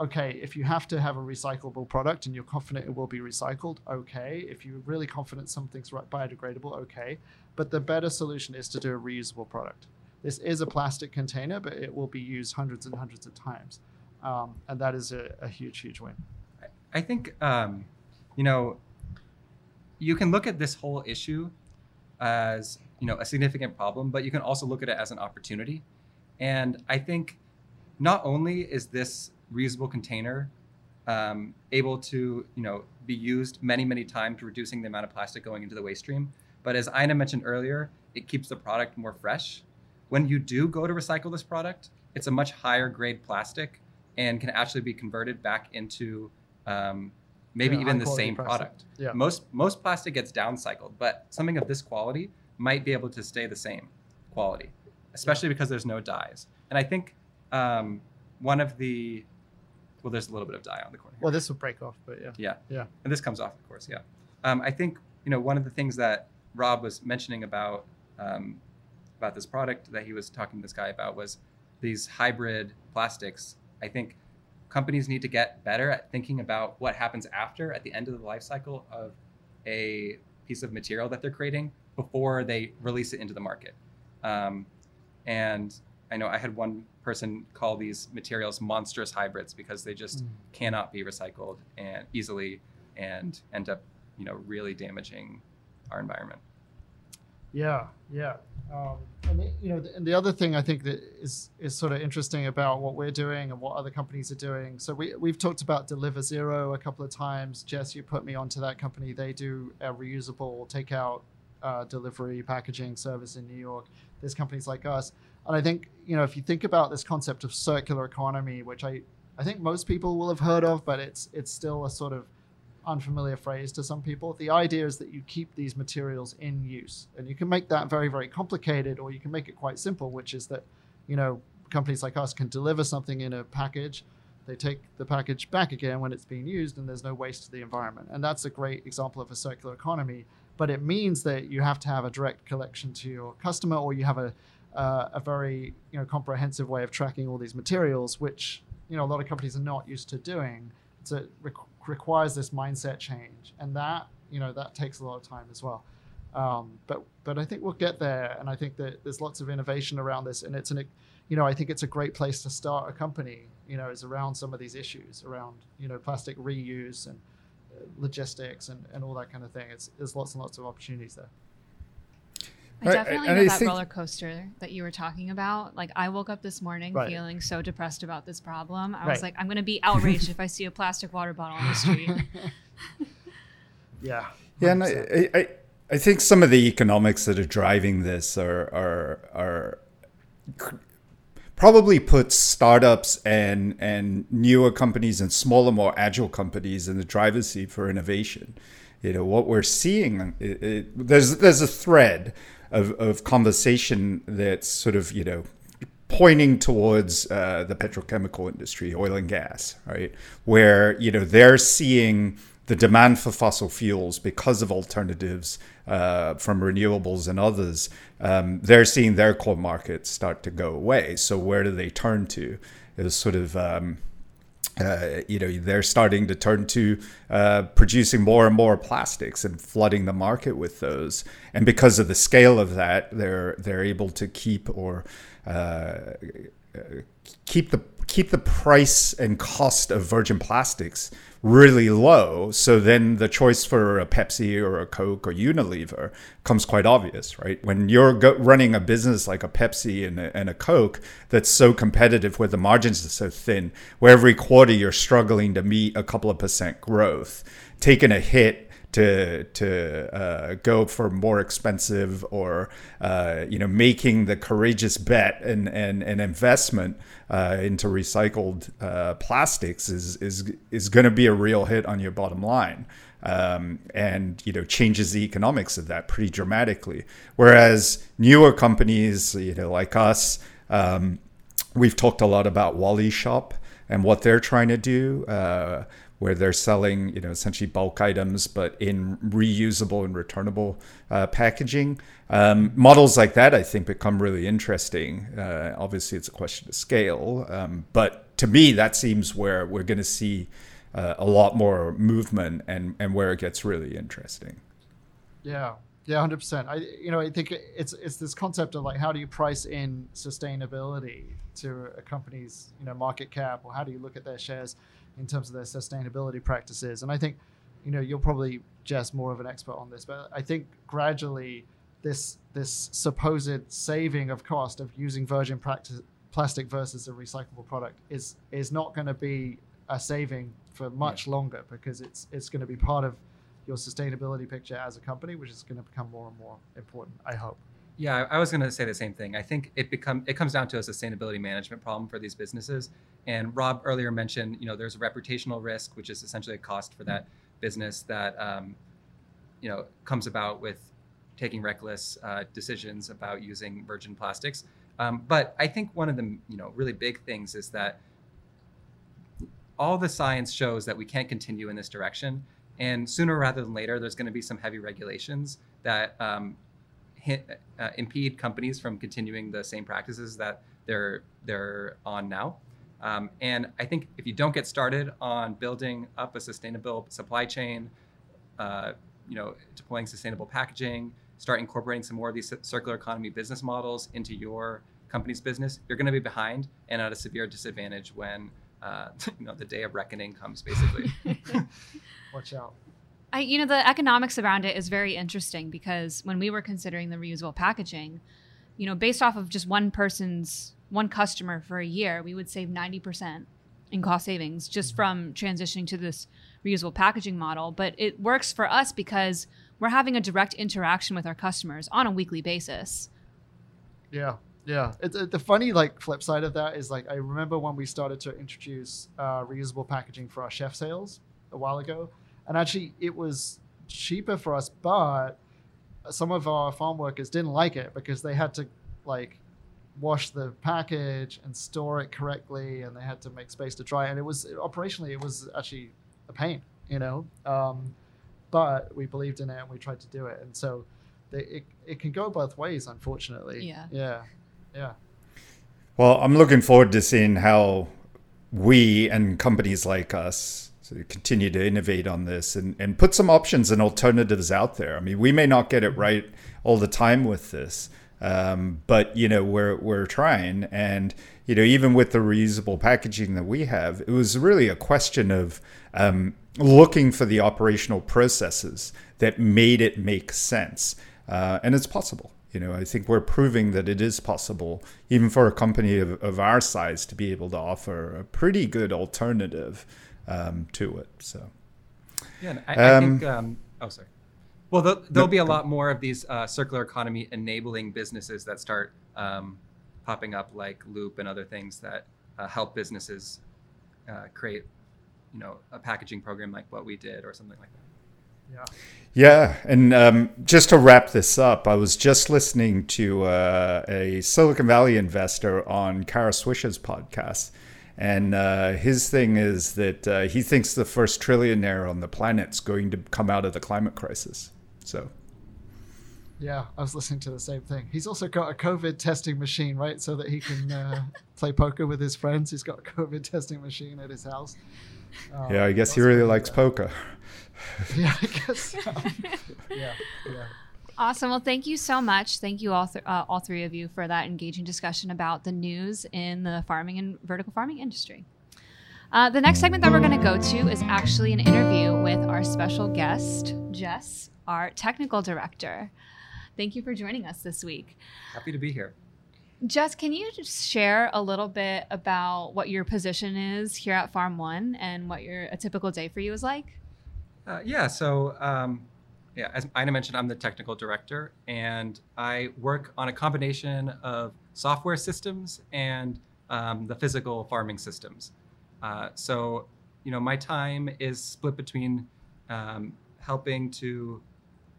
okay, if you have to have a recyclable product and you're confident it will be recycled, okay. If you're really confident something's biodegradable, okay. But the better solution is to do a reusable product. This is a plastic container, but it will be used hundreds and hundreds of times. Um, and that is a, a, huge, huge win. I think, um, you know, you can look at this whole issue as, you know, a significant problem, but you can also look at it as an opportunity. And I think not only is this reusable container um, able to you know be used many many times reducing the amount of plastic going into the waste stream but as Ina mentioned earlier it keeps the product more fresh when you do go to recycle this product it's a much higher grade plastic and can actually be converted back into um, maybe yeah, even the same plastic. product yeah. most most plastic gets downcycled but something of this quality might be able to stay the same quality especially yeah. because there's no dyes and i think um, one of the well, there's a little bit of dye on the corner. Here. Well, this will break off, but yeah. Yeah. Yeah. And this comes off, of course. Yeah. Um, I think you know one of the things that Rob was mentioning about um, about this product that he was talking to this guy about was these hybrid plastics. I think companies need to get better at thinking about what happens after, at the end of the life cycle of a piece of material that they're creating before they release it into the market. Um, and I know I had one person call these materials monstrous hybrids because they just mm. cannot be recycled and easily and end up, you know, really damaging our environment. Yeah, yeah. Um, and the, you know, the, and the other thing I think that is is sort of interesting about what we're doing and what other companies are doing. So we we've talked about Deliver Zero a couple of times. Jess, you put me onto that company. They do a reusable takeout uh, delivery packaging service in New York. There's companies like us. And I think, you know, if you think about this concept of circular economy, which I, I think most people will have heard of, but it's it's still a sort of unfamiliar phrase to some people. The idea is that you keep these materials in use. And you can make that very, very complicated, or you can make it quite simple, which is that, you know, companies like us can deliver something in a package. They take the package back again when it's being used, and there's no waste to the environment. And that's a great example of a circular economy. But it means that you have to have a direct collection to your customer, or you have a uh, a very you know comprehensive way of tracking all these materials, which you know a lot of companies are not used to doing. So it re- requires this mindset change, and that you know that takes a lot of time as well. Um, but but I think we'll get there, and I think that there's lots of innovation around this, and it's an you know I think it's a great place to start a company. You know, is around some of these issues around you know plastic reuse and uh, logistics and, and all that kind of thing. It's there's lots and lots of opportunities there. I definitely know that think... roller coaster that you were talking about. Like, I woke up this morning right. feeling so depressed about this problem. I right. was like, I'm going to be outraged if I see a plastic water bottle on the street. [laughs] [laughs] yeah. 100%. Yeah, and I, I, I think some of the economics that are driving this are are are probably put startups and and newer companies and smaller, more agile companies in the driver's seat for innovation. You know what we're seeing. It, it, there's there's a thread of, of conversation that's sort of, you know, pointing towards uh, the petrochemical industry, oil and gas, right? Where, you know, they're seeing the demand for fossil fuels because of alternatives uh, from renewables and others, um, they're seeing their core markets start to go away. So where do they turn to? Is sort of um, uh, you know they're starting to turn to uh, producing more and more plastics and flooding the market with those. And because of the scale of that they're they're able to keep or uh, keep the keep the price and cost of virgin plastics really low. So then the choice for a Pepsi or a Coke or Unilever comes quite obvious, right? When you're go- running a business like a Pepsi and a, and a Coke that's so competitive where the margins are so thin, where every quarter you're struggling to meet a couple of percent growth, taking a hit to to uh, go for more expensive or uh, you know making the courageous bet and and an investment uh, into recycled uh, plastics is is is going to be a real hit on your bottom line. Um, and you know changes the economics of that pretty dramatically. Whereas newer companies, you know, like us, um, we've talked a lot about Wally Shop and what they're trying to do. Uh, where they're selling, you know, essentially bulk items, but in reusable and returnable uh, packaging. Um, models like that, I think, become really interesting. Uh, obviously, it's a question of scale, um, but to me, that seems where we're going to see uh, a lot more movement and and where it gets really interesting. Yeah, yeah, hundred percent. I you know I think it's it's this concept of like how do you price in sustainability to a company's you know market cap, or how do you look at their shares in terms of their sustainability practices. And I think, you know, you're probably just more of an expert on this, but I think gradually this this supposed saving of cost of using virgin practice, plastic versus a recyclable product is is not going to be a saving for much yeah. longer because it's it's going to be part of your sustainability picture as a company, which is going to become more and more important. I hope. Yeah, I was going to say the same thing. I think it become it comes down to a sustainability management problem for these businesses. And Rob earlier mentioned, you know, there's a reputational risk, which is essentially a cost for that business that, um, you know, comes about with taking reckless uh, decisions about using virgin plastics. Um, but I think one of the, you know, really big things is that all the science shows that we can't continue in this direction. And sooner rather than later, there's going to be some heavy regulations that um, hit, uh, impede companies from continuing the same practices that they're they're on now. Um, and I think if you don't get started on building up a sustainable supply chain, uh, you know, deploying sustainable packaging, start incorporating some more of these circular economy business models into your company's business, you're going to be behind and at a severe disadvantage when uh, [laughs] you know the day of reckoning comes, basically. [laughs] Watch out. I, you know, the economics around it is very interesting because when we were considering the reusable packaging, you know, based off of just one person's one customer for a year, we would save 90% in cost savings just from transitioning to this reusable packaging model. But it works for us because we're having a direct interaction with our customers on a weekly basis. Yeah. Yeah, it's the funny like flip side of that is like I remember when we started to introduce uh, reusable packaging for our chef sales a while ago, and actually it was cheaper for us, but some of our farm workers didn't like it because they had to like wash the package and store it correctly, and they had to make space to dry. And it was operationally, it was actually a pain, you know. Um, but we believed in it and we tried to do it, and so they, it it can go both ways, unfortunately. Yeah. Yeah. Yeah. Well, I'm looking forward to seeing how we and companies like us continue to innovate on this and, and put some options and alternatives out there. I mean, we may not get it right all the time with this, um, but you know we're we're trying, and you know even with the reusable packaging that we have, it was really a question of um, looking for the operational processes that made it make sense, uh, and it's possible. You know, I think we're proving that it is possible, even for a company of, of our size, to be able to offer a pretty good alternative um, to it. So, yeah, I, I um, think. Um, oh, sorry. Well, there'll, there'll be a lot more of these uh, circular economy enabling businesses that start um, popping up, like Loop and other things that uh, help businesses uh, create, you know, a packaging program like what we did or something like that. Yeah. Yeah, and um, just to wrap this up, I was just listening to uh, a Silicon Valley investor on Kara Swisher's podcast, And uh, his thing is that uh, he thinks the first trillionaire on the planet's going to come out of the climate crisis. So, Yeah, I was listening to the same thing. He's also got a COVID testing machine, right? So that he can uh, [laughs] play poker with his friends. He's got a COVID testing machine at his house. Um, yeah, I guess he really likes poker. Yeah, I [laughs] guess. So. yeah, yeah. Awesome. Well, thank you so much. Thank you all, th- uh, all three of you, for that engaging discussion about the news in the farming and vertical farming industry. Uh, the next segment that we're going to go to is actually an interview with our special guest, Jess, our technical director. Thank you for joining us this week. Happy to be here. Jess, can you just share a little bit about what your position is here at Farm One and what your a typical day for you is like? Uh, yeah, so um, yeah, as Ina mentioned, I'm the technical director, and I work on a combination of software systems and um, the physical farming systems. Uh, so, you know, my time is split between um, helping to,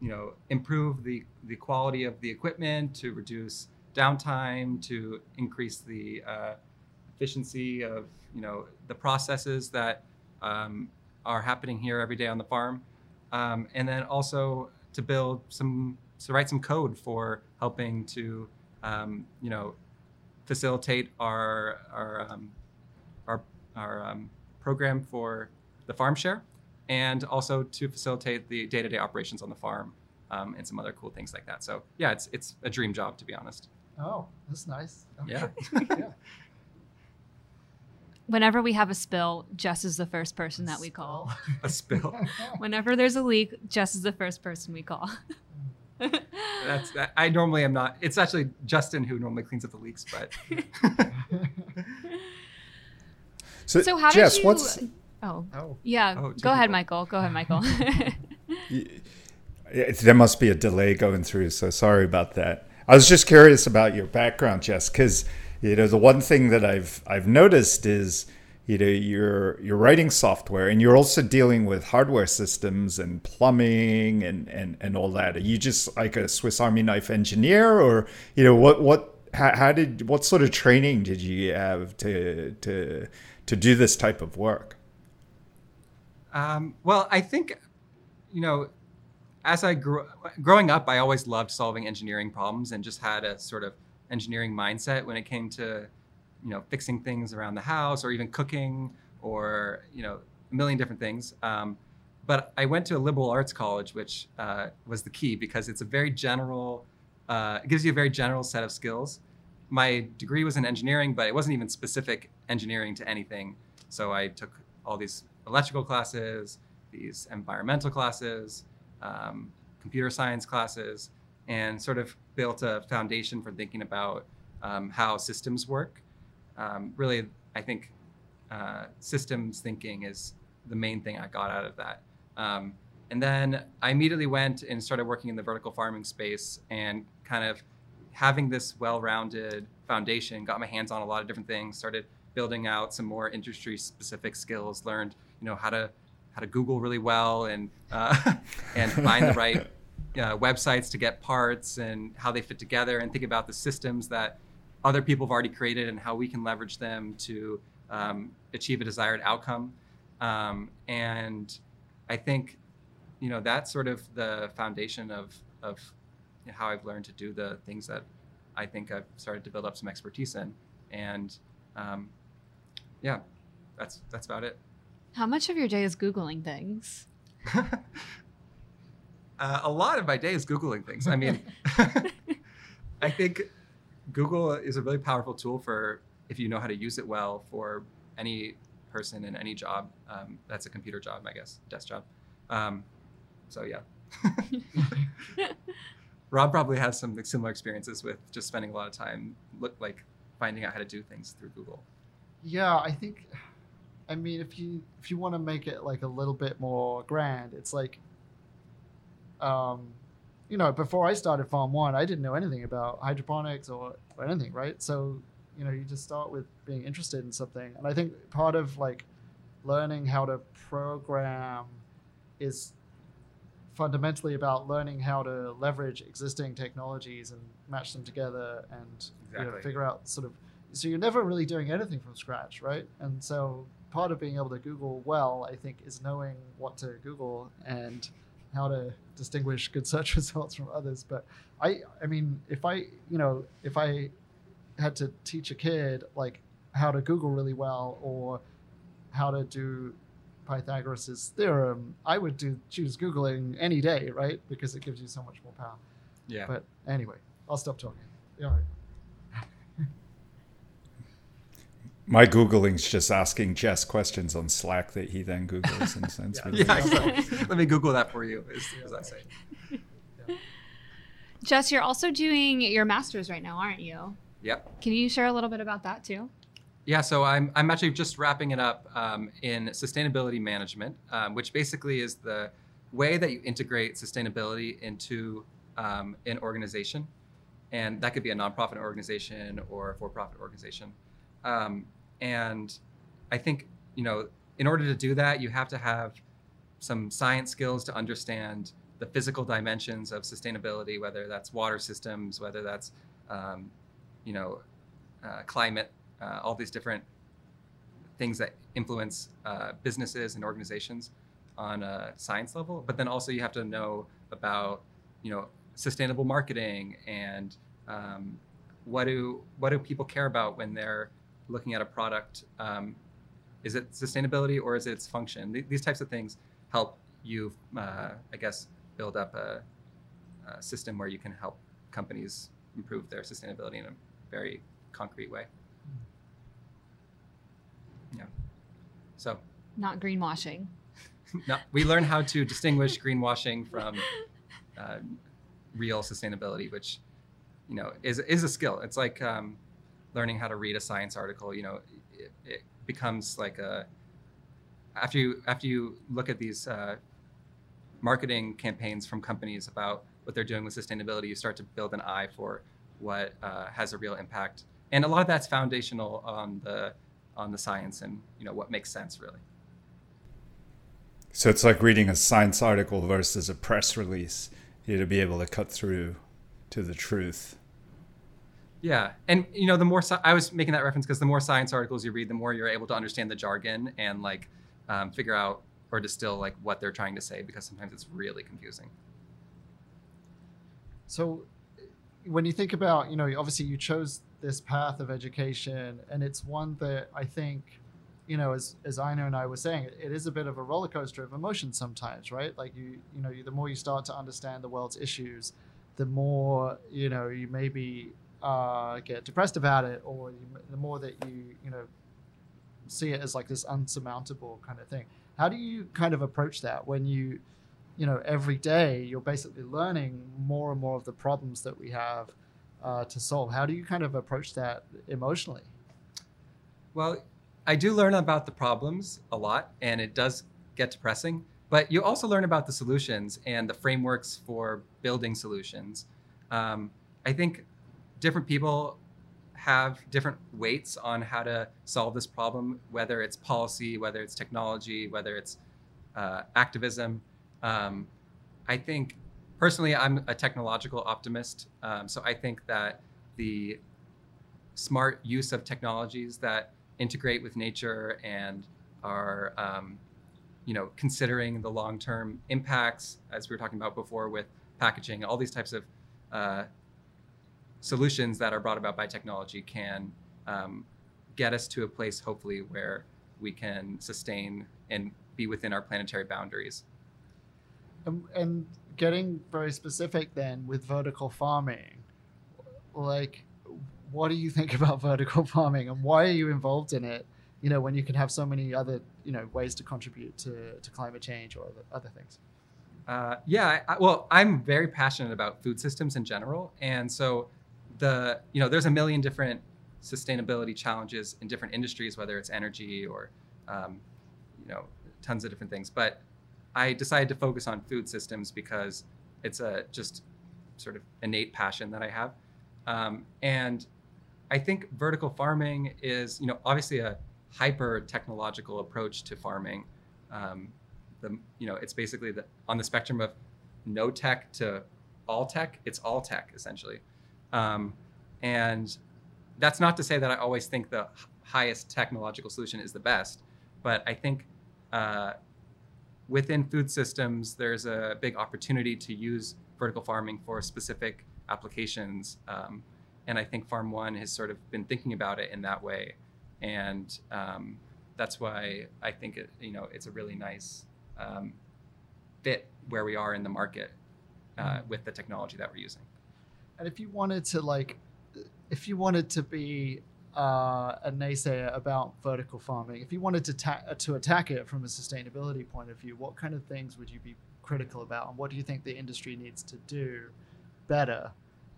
you know, improve the the quality of the equipment, to reduce downtime, to increase the uh, efficiency of, you know, the processes that um, are happening here every day on the farm, um, and then also to build some to write some code for helping to um, you know facilitate our our um, our our um, program for the farm share, and also to facilitate the day-to-day operations on the farm um, and some other cool things like that. So yeah, it's it's a dream job to be honest. Oh, that's nice. Yeah. [laughs] yeah. Whenever we have a spill, Jess is the first person that we call. [laughs] A spill. [laughs] Whenever there's a leak, Jess is the first person we call. [laughs] That's that. I normally am not. It's actually Justin who normally cleans up the leaks, but So, so how Jess, did you? what's Oh, oh, yeah. Oh, Go ahead, typical. Michael. Go ahead, Michael. It- there must be a delay going through, so sorry about that. I was just curious about your background, Jess, because you know the one thing that I've I've noticed is you know you're you're writing software and you're also dealing with hardware systems and plumbing and and and all that. Are you just like a Swiss Army knife engineer, or you know what what how, how did what sort of training did you have to to to do this type of work? Um, well, I think, you know, as I grew growing up, I always loved solving engineering problems and just had a sort of engineering mindset when it came to, you know, fixing things around the house or even cooking or you know a million different things. Um, but I went to a liberal arts college, which uh, was the key because it's a very general. Uh, it gives you a very general set of skills. My degree was in engineering, but it wasn't even specific engineering to anything. So I took all these electrical classes, these environmental classes, um, computer science classes, and sort of built a foundation for thinking about um, how systems work. Um, really, I think uh, systems thinking is the main thing I got out of that. Um, and then I immediately went and started working in the vertical farming space and kind of having this well-rounded foundation, got my hands on a lot of different things, started building out some more industry-specific skills, learned you know how to how to Google really well and uh, [laughs] and find the right uh, websites to get parts and how they fit together and think about the systems that other people have already created and how we can leverage them to um, achieve a desired outcome. Um, and I think, you know, that's sort of the foundation of of how I've learned to do the things that I think I've started to build up some expertise in. And um, yeah, that's that's about it. How much of your day is Googling things? [laughs] uh, a lot of my day is googling things. I mean, [laughs] [laughs] I think Google is a really powerful tool for if you know how to use it well for any person in any job. Um, that's a computer job, I guess, desk job. Um, so yeah. [laughs] Rob probably has some similar experiences with just spending a lot of time look like finding out how to do things through Google. Yeah, I think. I mean, if you if you want to make it like a little bit more grand, it's like, um, you know, before I started Farm One, I didn't know anything about hydroponics or, or anything, right? So, you know, you just start with being interested in something, and I think part of like learning how to program is fundamentally about learning how to leverage existing technologies and match them together and you know, figure out sort of so you're never really doing anything from scratch, right? And so part of being able to Google well, I think, is knowing what to Google and how to distinguish good search [laughs] results from others. But I, I mean, if I, you know, if I had to teach a kid like how to Google really well or how to do Pythagoras' theorem, I would do choose Googling any day, right? Because it gives you so much more power. Yeah. But anyway, I'll stop talking. All right. My Googling's just asking Jess questions on Slack that he then Googles and [laughs] sends Yeah. me. yeah, exactly. Let me Google that for you, as, as I say. Jess, you're also doing your master's right now, aren't you? Yep. Can you share a little bit about that too? Yeah, so I'm, I'm actually just wrapping it up um, in sustainability management, um, which basically is the way that you integrate sustainability into um, an organization. And that could be a nonprofit organization or a for profit organization. Um, and I think, you know, in order to do that, you have to have some science skills to understand the physical dimensions of sustainability, whether that's water systems, whether that's, um, you know, uh, climate, uh, all these different things that influence uh, businesses and organizations on a science level. But then also you have to know about, you know, sustainable marketing and um, what do what do people care about when they're looking at a product? Um, is it sustainability or is it its function? Th- these types of things help you, uh, I guess, build up a, a system where you can help companies improve their sustainability in a very concrete way. Yeah. So Not greenwashing. [laughs] no, we learn how to distinguish [laughs] greenwashing from uh, real sustainability, which you know is is a skill. It's like um, learning how to read a science article. You know, it, it becomes like a after you after you look at these uh, marketing campaigns from companies about what they're doing with sustainability, you start to build an eye for what uh, has a real impact. And a lot of that's foundational on the on the science and you know what makes sense really. So it's like reading a science article versus a press release. You to be able to cut through to the truth. Yeah, and you know, the more sci- I was making that reference because the more science articles you read, the more you're able to understand the jargon and like um, figure out or distill like what they're trying to say because sometimes it's really confusing. So, when you think about, you know, obviously you chose this path of education, and it's one that I think, you know, as as Ina and I were saying, it, it is a bit of a roller coaster of emotion sometimes, right? Like you, you know, the more you start to understand the world's issues, the more you know you maybe uh, get depressed about it, or you, the more that you, you know, see it as like this unsurmountable kind of thing. How do you kind of approach that when you you know every day you're basically learning more and more of the problems that we have uh, to solve how do you kind of approach that emotionally Well, I do learn about the problems a lot, and it does get depressing. But you also learn about the solutions and the frameworks for building solutions. Um, I think different people have different weights on how to solve this problem, whether it's policy, whether it's technology, whether it's uh, activism. Um, I think personally, I'm a technological optimist. Um, so I think that the smart use of technologies that integrate with nature and are um, you know considering the long-term impacts as we were talking about before with packaging all these types of uh, solutions that are brought about by technology can um, get us to a place hopefully where we can sustain and be within our planetary boundaries. And, and getting very specific then with vertical farming like what do you think [laughs] about vertical farming and why are you involved in it you know when you can have so many other you know ways to contribute to, to climate change or other, other things? Uh, yeah, I, well, I'm very passionate about food systems in general, and so the you know there's a million different sustainability challenges in different industries, whether it's energy or um, you know tons of different things. But I decided to focus on food systems because it's a just sort of innate passion that I have, um, and I think vertical farming is you know obviously a hyper technological approach to farming. Um, the you know it's basically the on the spectrum of no tech to all tech it's all tech essentially um, and that's not to say that I always think the highest technological solution is the best, but I think uh, within food systems, there's a big opportunity to use vertical farming for specific applications. Um, and I think Farm One has sort of been thinking about it in that way. And um, that's why I think it, you know, it's a really nice um, fit where we are in the market uh, with the technology that we're using. And if you wanted to like, if you wanted to be uh, a naysayer about vertical farming, if you wanted to ta- to attack it from a sustainability point of view, what kind of things would you be critical about, and what do you think the industry needs to do better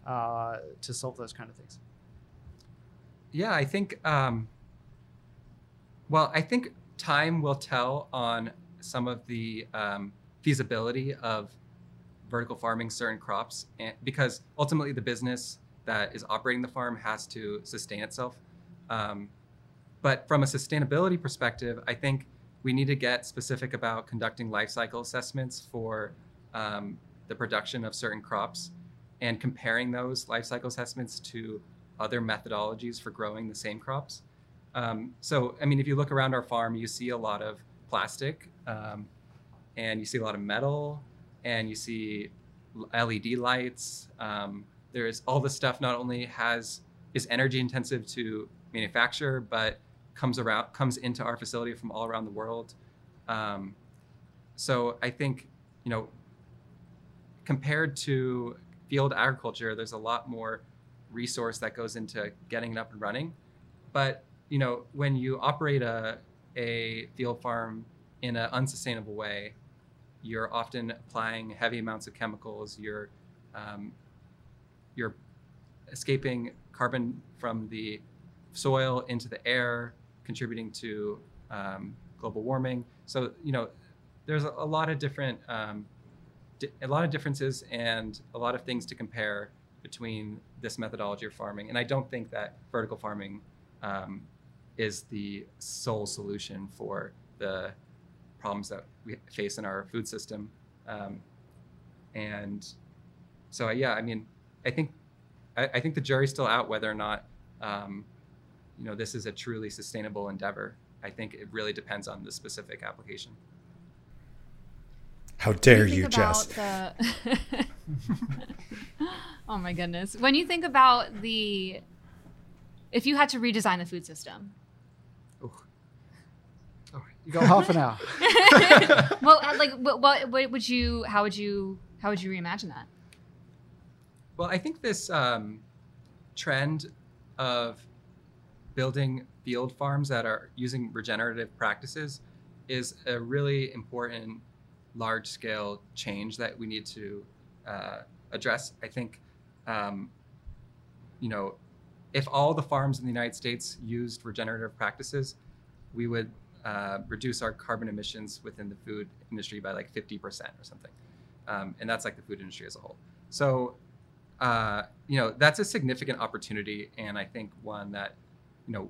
uh, to solve those kind of things? Yeah, I think. Um, well, I think time will tell on some of the um, feasibility of vertical farming certain crops, and, because ultimately the business that is operating the farm has to sustain itself. Um, but from a sustainability perspective, I think we need to get specific about conducting life cycle assessments for um, the production of certain crops and comparing those life cycle assessments to other methodologies for growing the same crops. Um, so, I mean, if you look around our farm, you see a lot of plastic, um, and you see a lot of metal, and you see LED lights. Um, there's all this stuff not only has is energy intensive to manufacture, but comes around comes into our facility from all around the world. Um, so I think you know, compared to field agriculture, there's a lot more resource that goes into getting it up and running. But you know, when you operate a a field farm in an unsustainable way, you're often applying heavy amounts of chemicals. You're um, you're escaping carbon from the soil into the air, contributing to um, global warming. So you know, there's a, a lot of different um, di- a lot of differences and a lot of things to compare between this methodology of farming. And I don't think that vertical farming um, is the sole solution for the problems that we face in our food system. Um, and so, yeah, I mean, I think I, I, think the jury's still out whether or not um, you know this is a truly sustainable endeavor. I think it really depends on the specific application. How dare you, you Jess? The... [laughs] oh my goodness. When you think about the if you had to redesign the food system. You got half an hour. [laughs] well, uh, like what, what, what would you how would you how would you reimagine that? Well, I think this um, trend of building field farms that are using regenerative practices is a really important large scale change that we need to uh, address. I think, um, you know, if all the farms in the United States used regenerative practices, we would uh, reduce our carbon emissions within the food industry by like 50% or something. Um, and that's like the food industry as a whole. So, uh, you know, that's a significant opportunity. And I think one that, you know,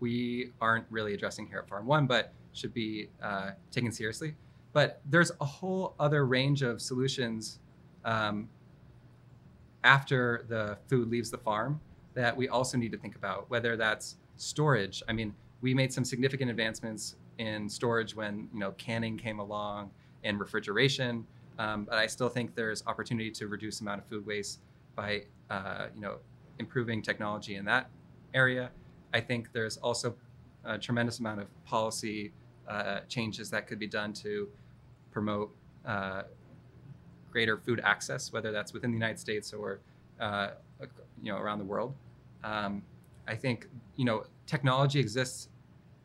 we aren't really addressing here at Farm One, but should be uh, taken seriously. But there's a whole other range of solutions um, after the food leaves the farm that we also need to think about, whether that's storage. I mean, we made some significant advancements in storage when you know canning came along and refrigeration, um, but I still think there's opportunity to reduce amount of food waste by uh, you know improving technology in that area. I think there's also a tremendous amount of policy uh, changes that could be done to promote uh, greater food access, whether that's within the United States or uh, you know around the world. Um, I think you know technology exists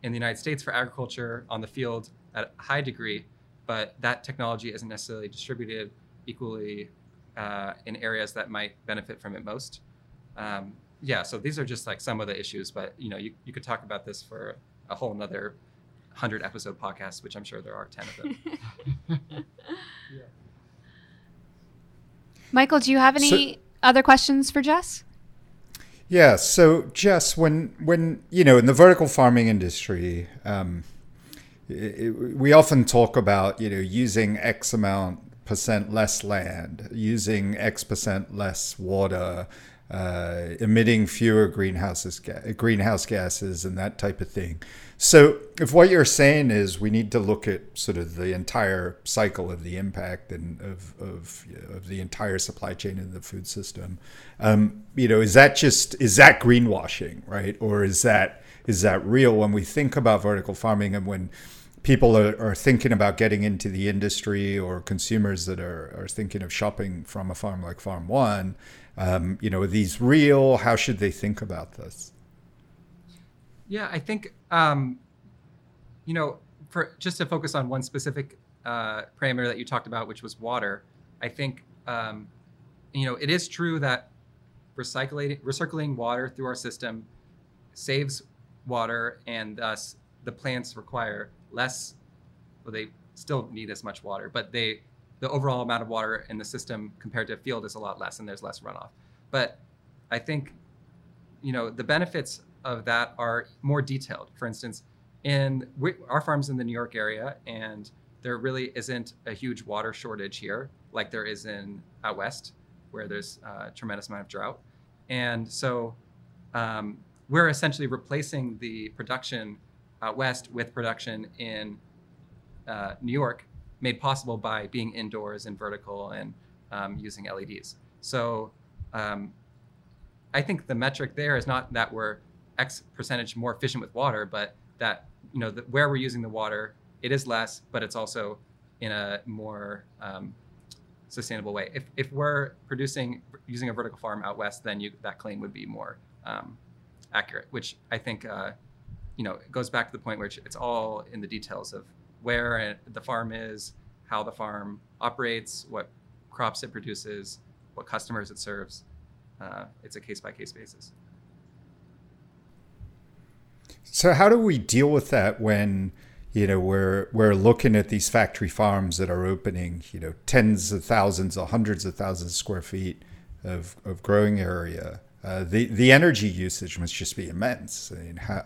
in the United States for agriculture on the field at a high degree, but that technology isn't necessarily distributed equally uh, in areas that might benefit from it most. Um, yeah, so these are just like some of the issues, but you know, you, you could talk about this for a whole another hundred episode podcast, which I'm sure there are ten of them. [laughs] yeah. Michael, do you have any so, other questions for Jess? Yeah. So, Jess, when when you know in the vertical farming industry, um, it, we often talk about you know using X amount percent less land, using X percent less water, uh, emitting fewer greenhouses ga- greenhouse gases and that type of thing. So, if what you're saying is we need to look at sort of the entire cycle of the impact and of of, of the entire supply chain in the food system, um, you know, is that just is that greenwashing, right, or is that is that real when we think about vertical farming and when people are, are thinking about getting into the industry or consumers that are, are thinking of shopping from a farm like Farm One, um, you know, are these real? How should they think about this? Yeah, I think um, you know, for just to focus on one specific uh, parameter that you talked about, which was water. I think um, you know it is true that recycling recirculating water through our system saves water, and thus the plants require less. Well, they still need as much water, but they the overall amount of water in the system compared to a field is a lot less, and there's less runoff. But I think you know the benefits of that are more detailed. For instance, in we, our farms in the New York area, and there really isn't a huge water shortage here like there is in out west, where there's a tremendous amount of drought, and so um, we're essentially replacing the production out west with production in uh, New York, made possible by being indoors and vertical and um, using LEDs. So um, I think the metric there is not that we're X percentage more efficient with water, but that you know the, where we're using the water, it is less, but it's also in a more um, sustainable way. If, if we're producing using a vertical farm out west, then you, that claim would be more um, accurate, which I think uh, you know it goes back to the point where it's all in the details of where the farm is, how the farm operates, what crops it produces, what customers it serves. Uh, it's a case by case basis. So how do we deal with that when you know we're we're looking at these factory farms that are opening, you know, tens of thousands or hundreds of thousands of square feet of, of growing area. Uh, the the energy usage must just be immense. I mean, how,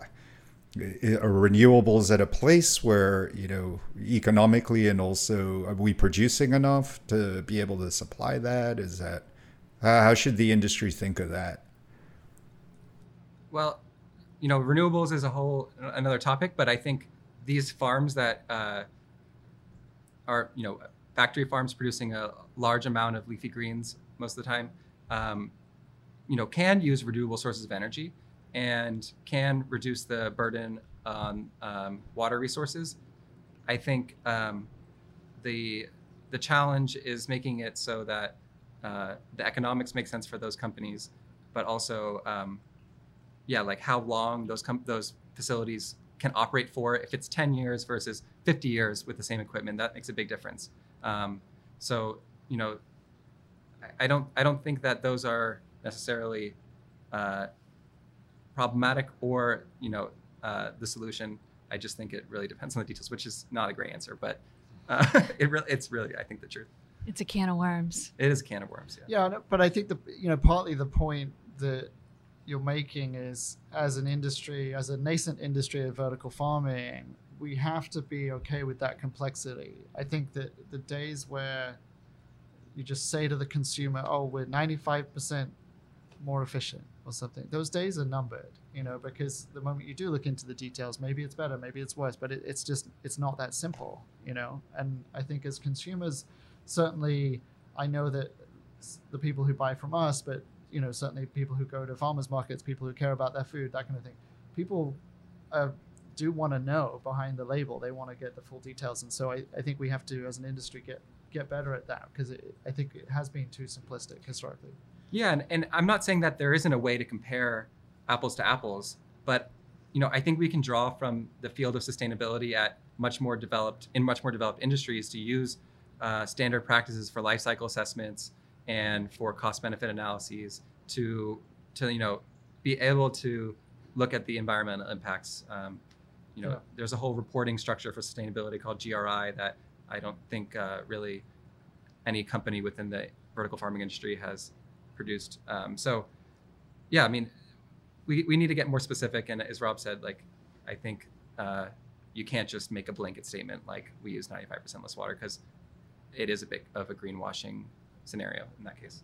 are renewables at a place where you know economically and also are we producing enough to be able to supply that? Is that how should the industry think of that? Well, you know, renewables is a whole another topic, but I think these farms that uh, are, you know, factory farms producing a large amount of leafy greens most of the time, um, you know, can use renewable sources of energy and can reduce the burden on um, water resources. I think um, the the challenge is making it so that uh, the economics make sense for those companies, but also um, yeah, like how long those com- those facilities can operate for. If it's 10 years versus 50 years with the same equipment, that makes a big difference. Um, so you know, I, I, don't I don't think that those are necessarily uh, problematic or you know uh, the solution. I just think it really depends on the details, which is not a great answer, but uh, [laughs] it really it's really I think the truth. It's a can of worms. It is a can of worms. Yeah. Yeah, but I think the you know partly the point that you're making is as an industry, as a nascent industry of vertical farming, we have to be okay with that complexity. I think that the days where you just say to the consumer, "Oh, we're 95% more efficient" or something, those days are numbered. You know, because the moment you do look into the details, maybe it's better, maybe it's worse, but it, it's just it's not that simple. You know, and I think as consumers, certainly, I know that the people who buy from us, but you know certainly people who go to farmers markets, people who care about their food, that kind of thing. People uh, do want to know behind the label. They want to get the full details, and so I, I think we have to, as an industry, get get better at that because I think it has been too simplistic historically. Yeah, and, and I'm not saying that there isn't a way to compare apples to apples, but you know I think we can draw from the field of sustainability at much more developed in much more developed industries to use uh, standard practices for life cycle assessments and for cost benefit analyses to to you know be able to look at the environmental impacts. Um, you know, yeah. there's a whole reporting structure for sustainability called GRI that I don't think uh, really any company within the vertical farming industry has produced. Um, so, yeah, I mean, we, we need to get more specific. And as Rob said, like, I think uh, you can't just make a blanket statement like we use 95% less water because it is a bit of a greenwashing scenario in that case.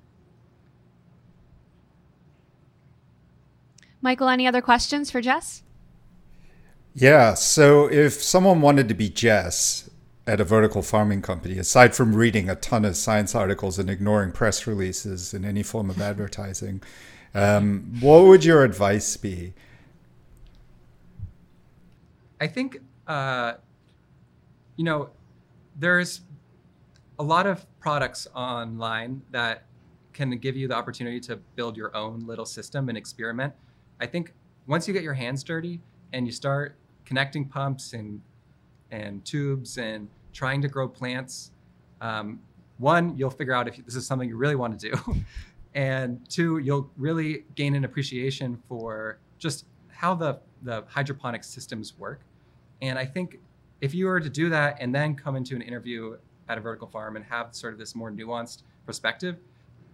Michael, any other questions for Jess? Yeah. So if someone wanted to be Jess at a vertical farming company, aside from reading a ton of science articles and ignoring press releases and any form of advertising, um, what would your advice be? I think, uh, you know, there's a lot of products online that can give you the opportunity to build your own little system and experiment. I think once you get your hands dirty and you start connecting pumps and and tubes and trying to grow plants, um, one, you'll figure out if this is something you really want to do, [laughs] and two, you'll really gain an appreciation for just how the the hydroponic systems work. And I think if you were to do that and then come into an interview at a vertical farm and have sort of this more nuanced perspective,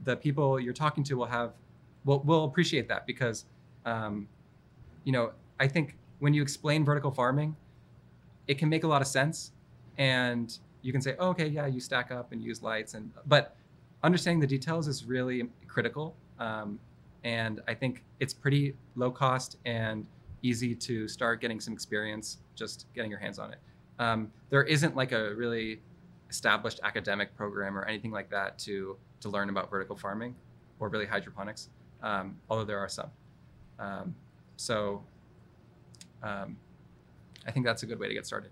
the people you're talking to will have will will appreciate that because um, you know I think when you explain vertical farming, it can make a lot of sense, and you can say, oh, okay, yeah, you stack up and use lights, and but understanding the details is really critical. Um, and I think it's pretty low cost and easy to start getting some experience just getting your hands on it. Um, there isn't like a really established academic program or anything like that to to learn about vertical farming or really hydroponics, um, although there are some. Um, so um, I think that's a good way to get started.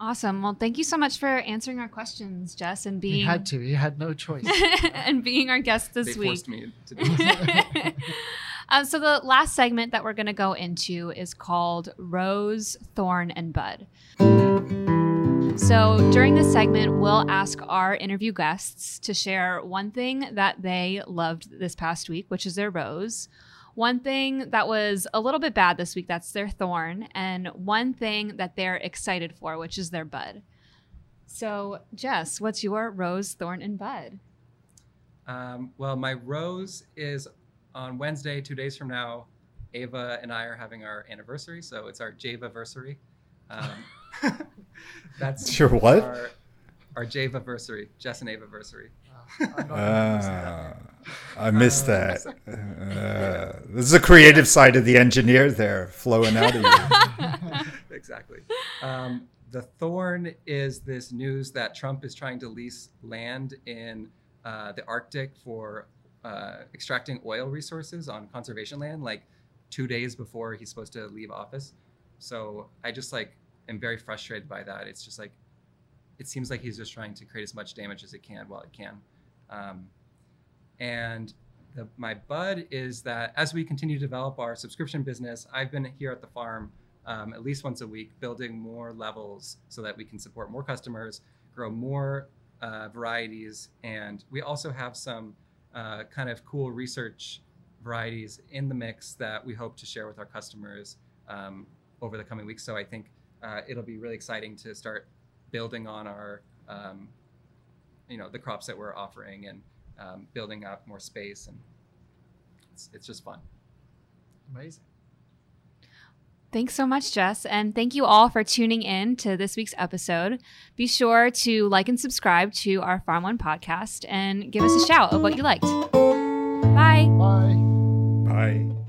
Awesome. Well, thank you so much for answering our questions, Jess, and being He had to. He had no choice. [laughs] and being our guest this they week. forced me to do [laughs] this. uh, so the last segment that we're going to go into is called Rose, Thorn, and Bud. So during this segment, we'll ask our interview guests to share one thing that they loved this past week, which is their rose. One thing that was a little bit bad this week, that's their thorn, and one thing that they're excited for, which is their bud. So, Jess, what's your rose, thorn, and bud? Um, well, my rose is on Wednesday, two days from now. Ava and I are having our anniversary, so it's our Java-versary. Um, [laughs] [laughs] that's Your what? Our, our Java-versary, Jess and Ava-versary. I'm not gonna listen to Uh, I missed that. [laughs] Uh, this is a creative side of the engineer there flowing out of you. [laughs] exactly. Um, the thorn is this news that Trump is trying to lease land in uh, the Arctic for uh, extracting oil resources on conservation land, like two days before he's supposed to leave office. So I just like am very frustrated by that. It's just like it seems like he's just trying to create as much damage as it can while it can. Um, and the, my bud is that as we continue to develop our subscription business, I've been here at the farm um, at least once a week, building more levels so that we can support more customers, grow more uh, varieties, and we also have some uh, kind of cool research varieties in the mix that we hope to share with our customers um, over the coming weeks. So I think uh, it'll be really exciting to start building on our, um, you know, the crops that we're offering and um, building up more space, and it's it's just fun. Amazing. Thanks so much, Jess. And thank you all for tuning in to this week's episode. Be sure to like and subscribe to our Farm One podcast and give us a shout of what you liked. Bye. Bye. Bye.